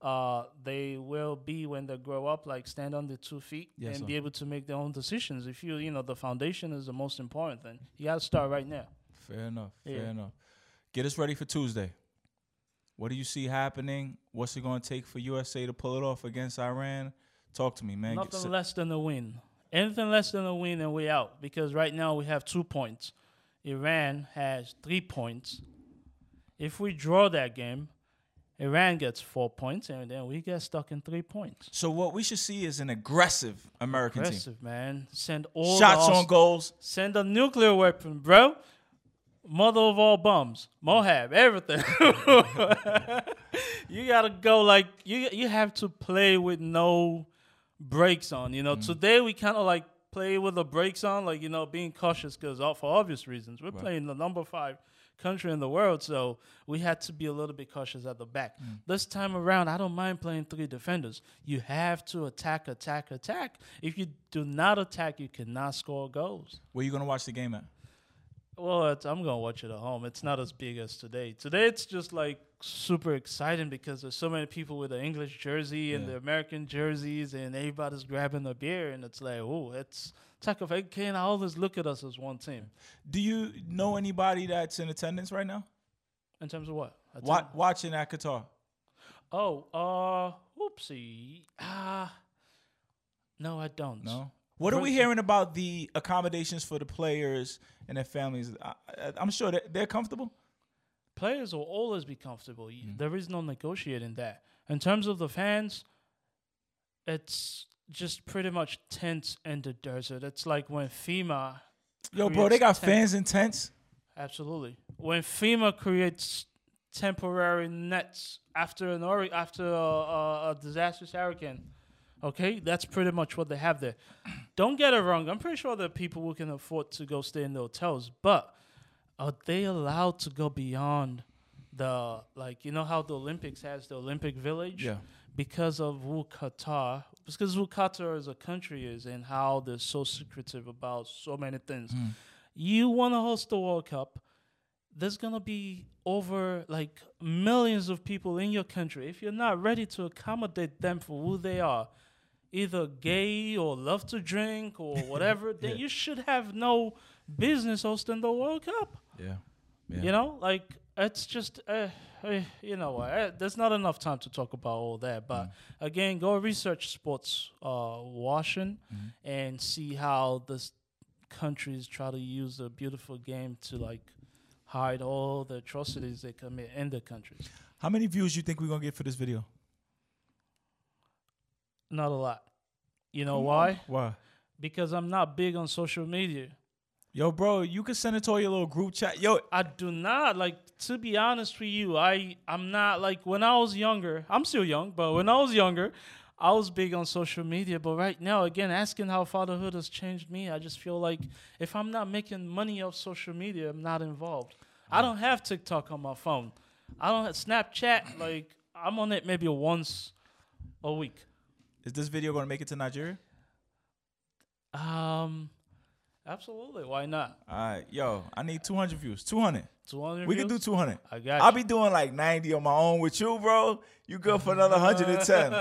uh, they will be when they grow up, like stand on their two feet Yes, and sir. be able to make their own decisions. If you, you know, the foundation is the most important thing. You got to start right now. Fair enough. Fair Yeah. enough. Get us ready for Tuesday. What do you see happening? What's it going to take for USA to pull it off against Iran? Talk to me, man. Nothing less than a win. Anything less than a win, and we out. Because right now we have two points. Iran has three points. If we draw that game, Iran gets four points, and then we get stuck in three points. so what we should see is an aggressive American team. Aggressive, man. Send all Shots on goals. Send a nuclear weapon, bro. Mother of all bombs, MOAB, everything. you gotta go like you. You have to play with no brakes on. You know, Mm. today we kind of like play with the brakes on, like you know, being cautious because for obvious reasons we're Right. playing the number five country in the world, so we had to be a little bit cautious at the back. Mm. This time around, I don't mind playing three defenders. You have to attack, attack, attack. If you do not attack, you cannot score goals. Where you going to watch the game at? Well, it's, I'm gonna watch it at home. It's not as big as today. Today, it's just like super exciting because there's so many people with the English jersey and Yeah. the American jerseys, and everybody's grabbing a beer, and it's like, oh, it's if they can always look at us as one team. Do you know anybody that's in attendance right now? In terms of what? Wa- watching at Qatar. Oh, uh, oopsie. Ah, no, I don't. No. What are we hearing about the accommodations for the players and their families? I, I, I'm sure that they're comfortable. Players will always be comfortable. Mm. There is no negotiating that. In terms of the fans, it's just pretty much tents in the desert. It's like when FEMA, Yo, bro, they got fans in tents. absolutely, when FEMA creates temporary nets after an or after a, a, a disastrous hurricane. Okay, that's pretty much what they have there. Don't get it wrong. I'm pretty sure that people who can afford to go stay in the hotels, but are they allowed to go beyond the like you know how the Olympics has the Olympic Village? Yeah. Because of who Qatar, because who Qatar as a country is, and how they're so secretive about so many things. Mm. You want to host the World Cup? There's gonna be over like millions of people in your country. If you're not ready to accommodate them for who they are, either gay or love to drink or whatever, then you should have no business hosting the World Cup. Yeah. Yeah. You know, like it's just, uh, uh, you know, uh, there's not enough time to talk about all that. But Mm. again, go research sports uh, washing Mhm. and see how this countries try to use the beautiful game to like hide all the atrocities they commit in the countries. How many views you think we're gonna get for this video? Not a lot. You know on. why? Why? Because I'm not big on social media. Yo, bro, you can send it to all your little group chat. Yo, I do not like to be honest with you. I I'm not like when I was younger. I'm still young, but when I was younger, I was big on social media. But right now, again, asking how fatherhood has changed me, I just feel like if I'm not making money off social media, I'm not involved. I don't have TikTok on my phone. I don't have Snapchat. Like I'm on it maybe once a week. is this video gonna make it to Nigeria? Um, absolutely. Why not? All right, yo, I need 200 views. 200. 200. We can do 200. I got. I'll you. be doing like 90 on my own with you, bro. You good for another 110. All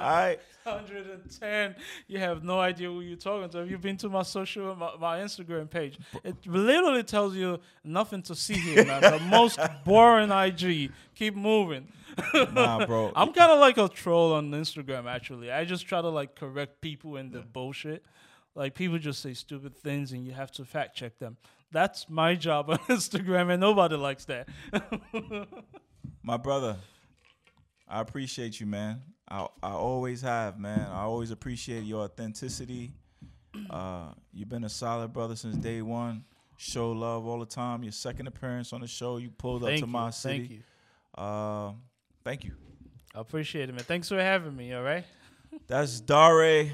right. 110. You have no idea who you're talking to. Have you been to my social, my, my Instagram page? It literally tells you nothing to see here, man. The most boring IG. Keep moving. Nah, bro. I'm kind of like a troll on Instagram, actually. I just try to like correct people in the bullshit. Like people just say stupid things and you have to fact check them. That's my job on Instagram, and nobody likes that. My brother, I appreciate you, man. I I always have, man. I always appreciate your authenticity. Uh, you've been a solid brother since day one. Show love all the time. Your second appearance on the show, you pulled up Thank to you. my city. Thank you. Uh, thank you. I appreciate it, man. Thanks for having me. All right. That's Dare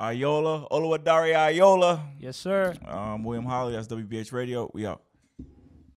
Ayola, Oluwadare Ayola. Yes, sir. Um, William Holly. That's WBH Radio. We out.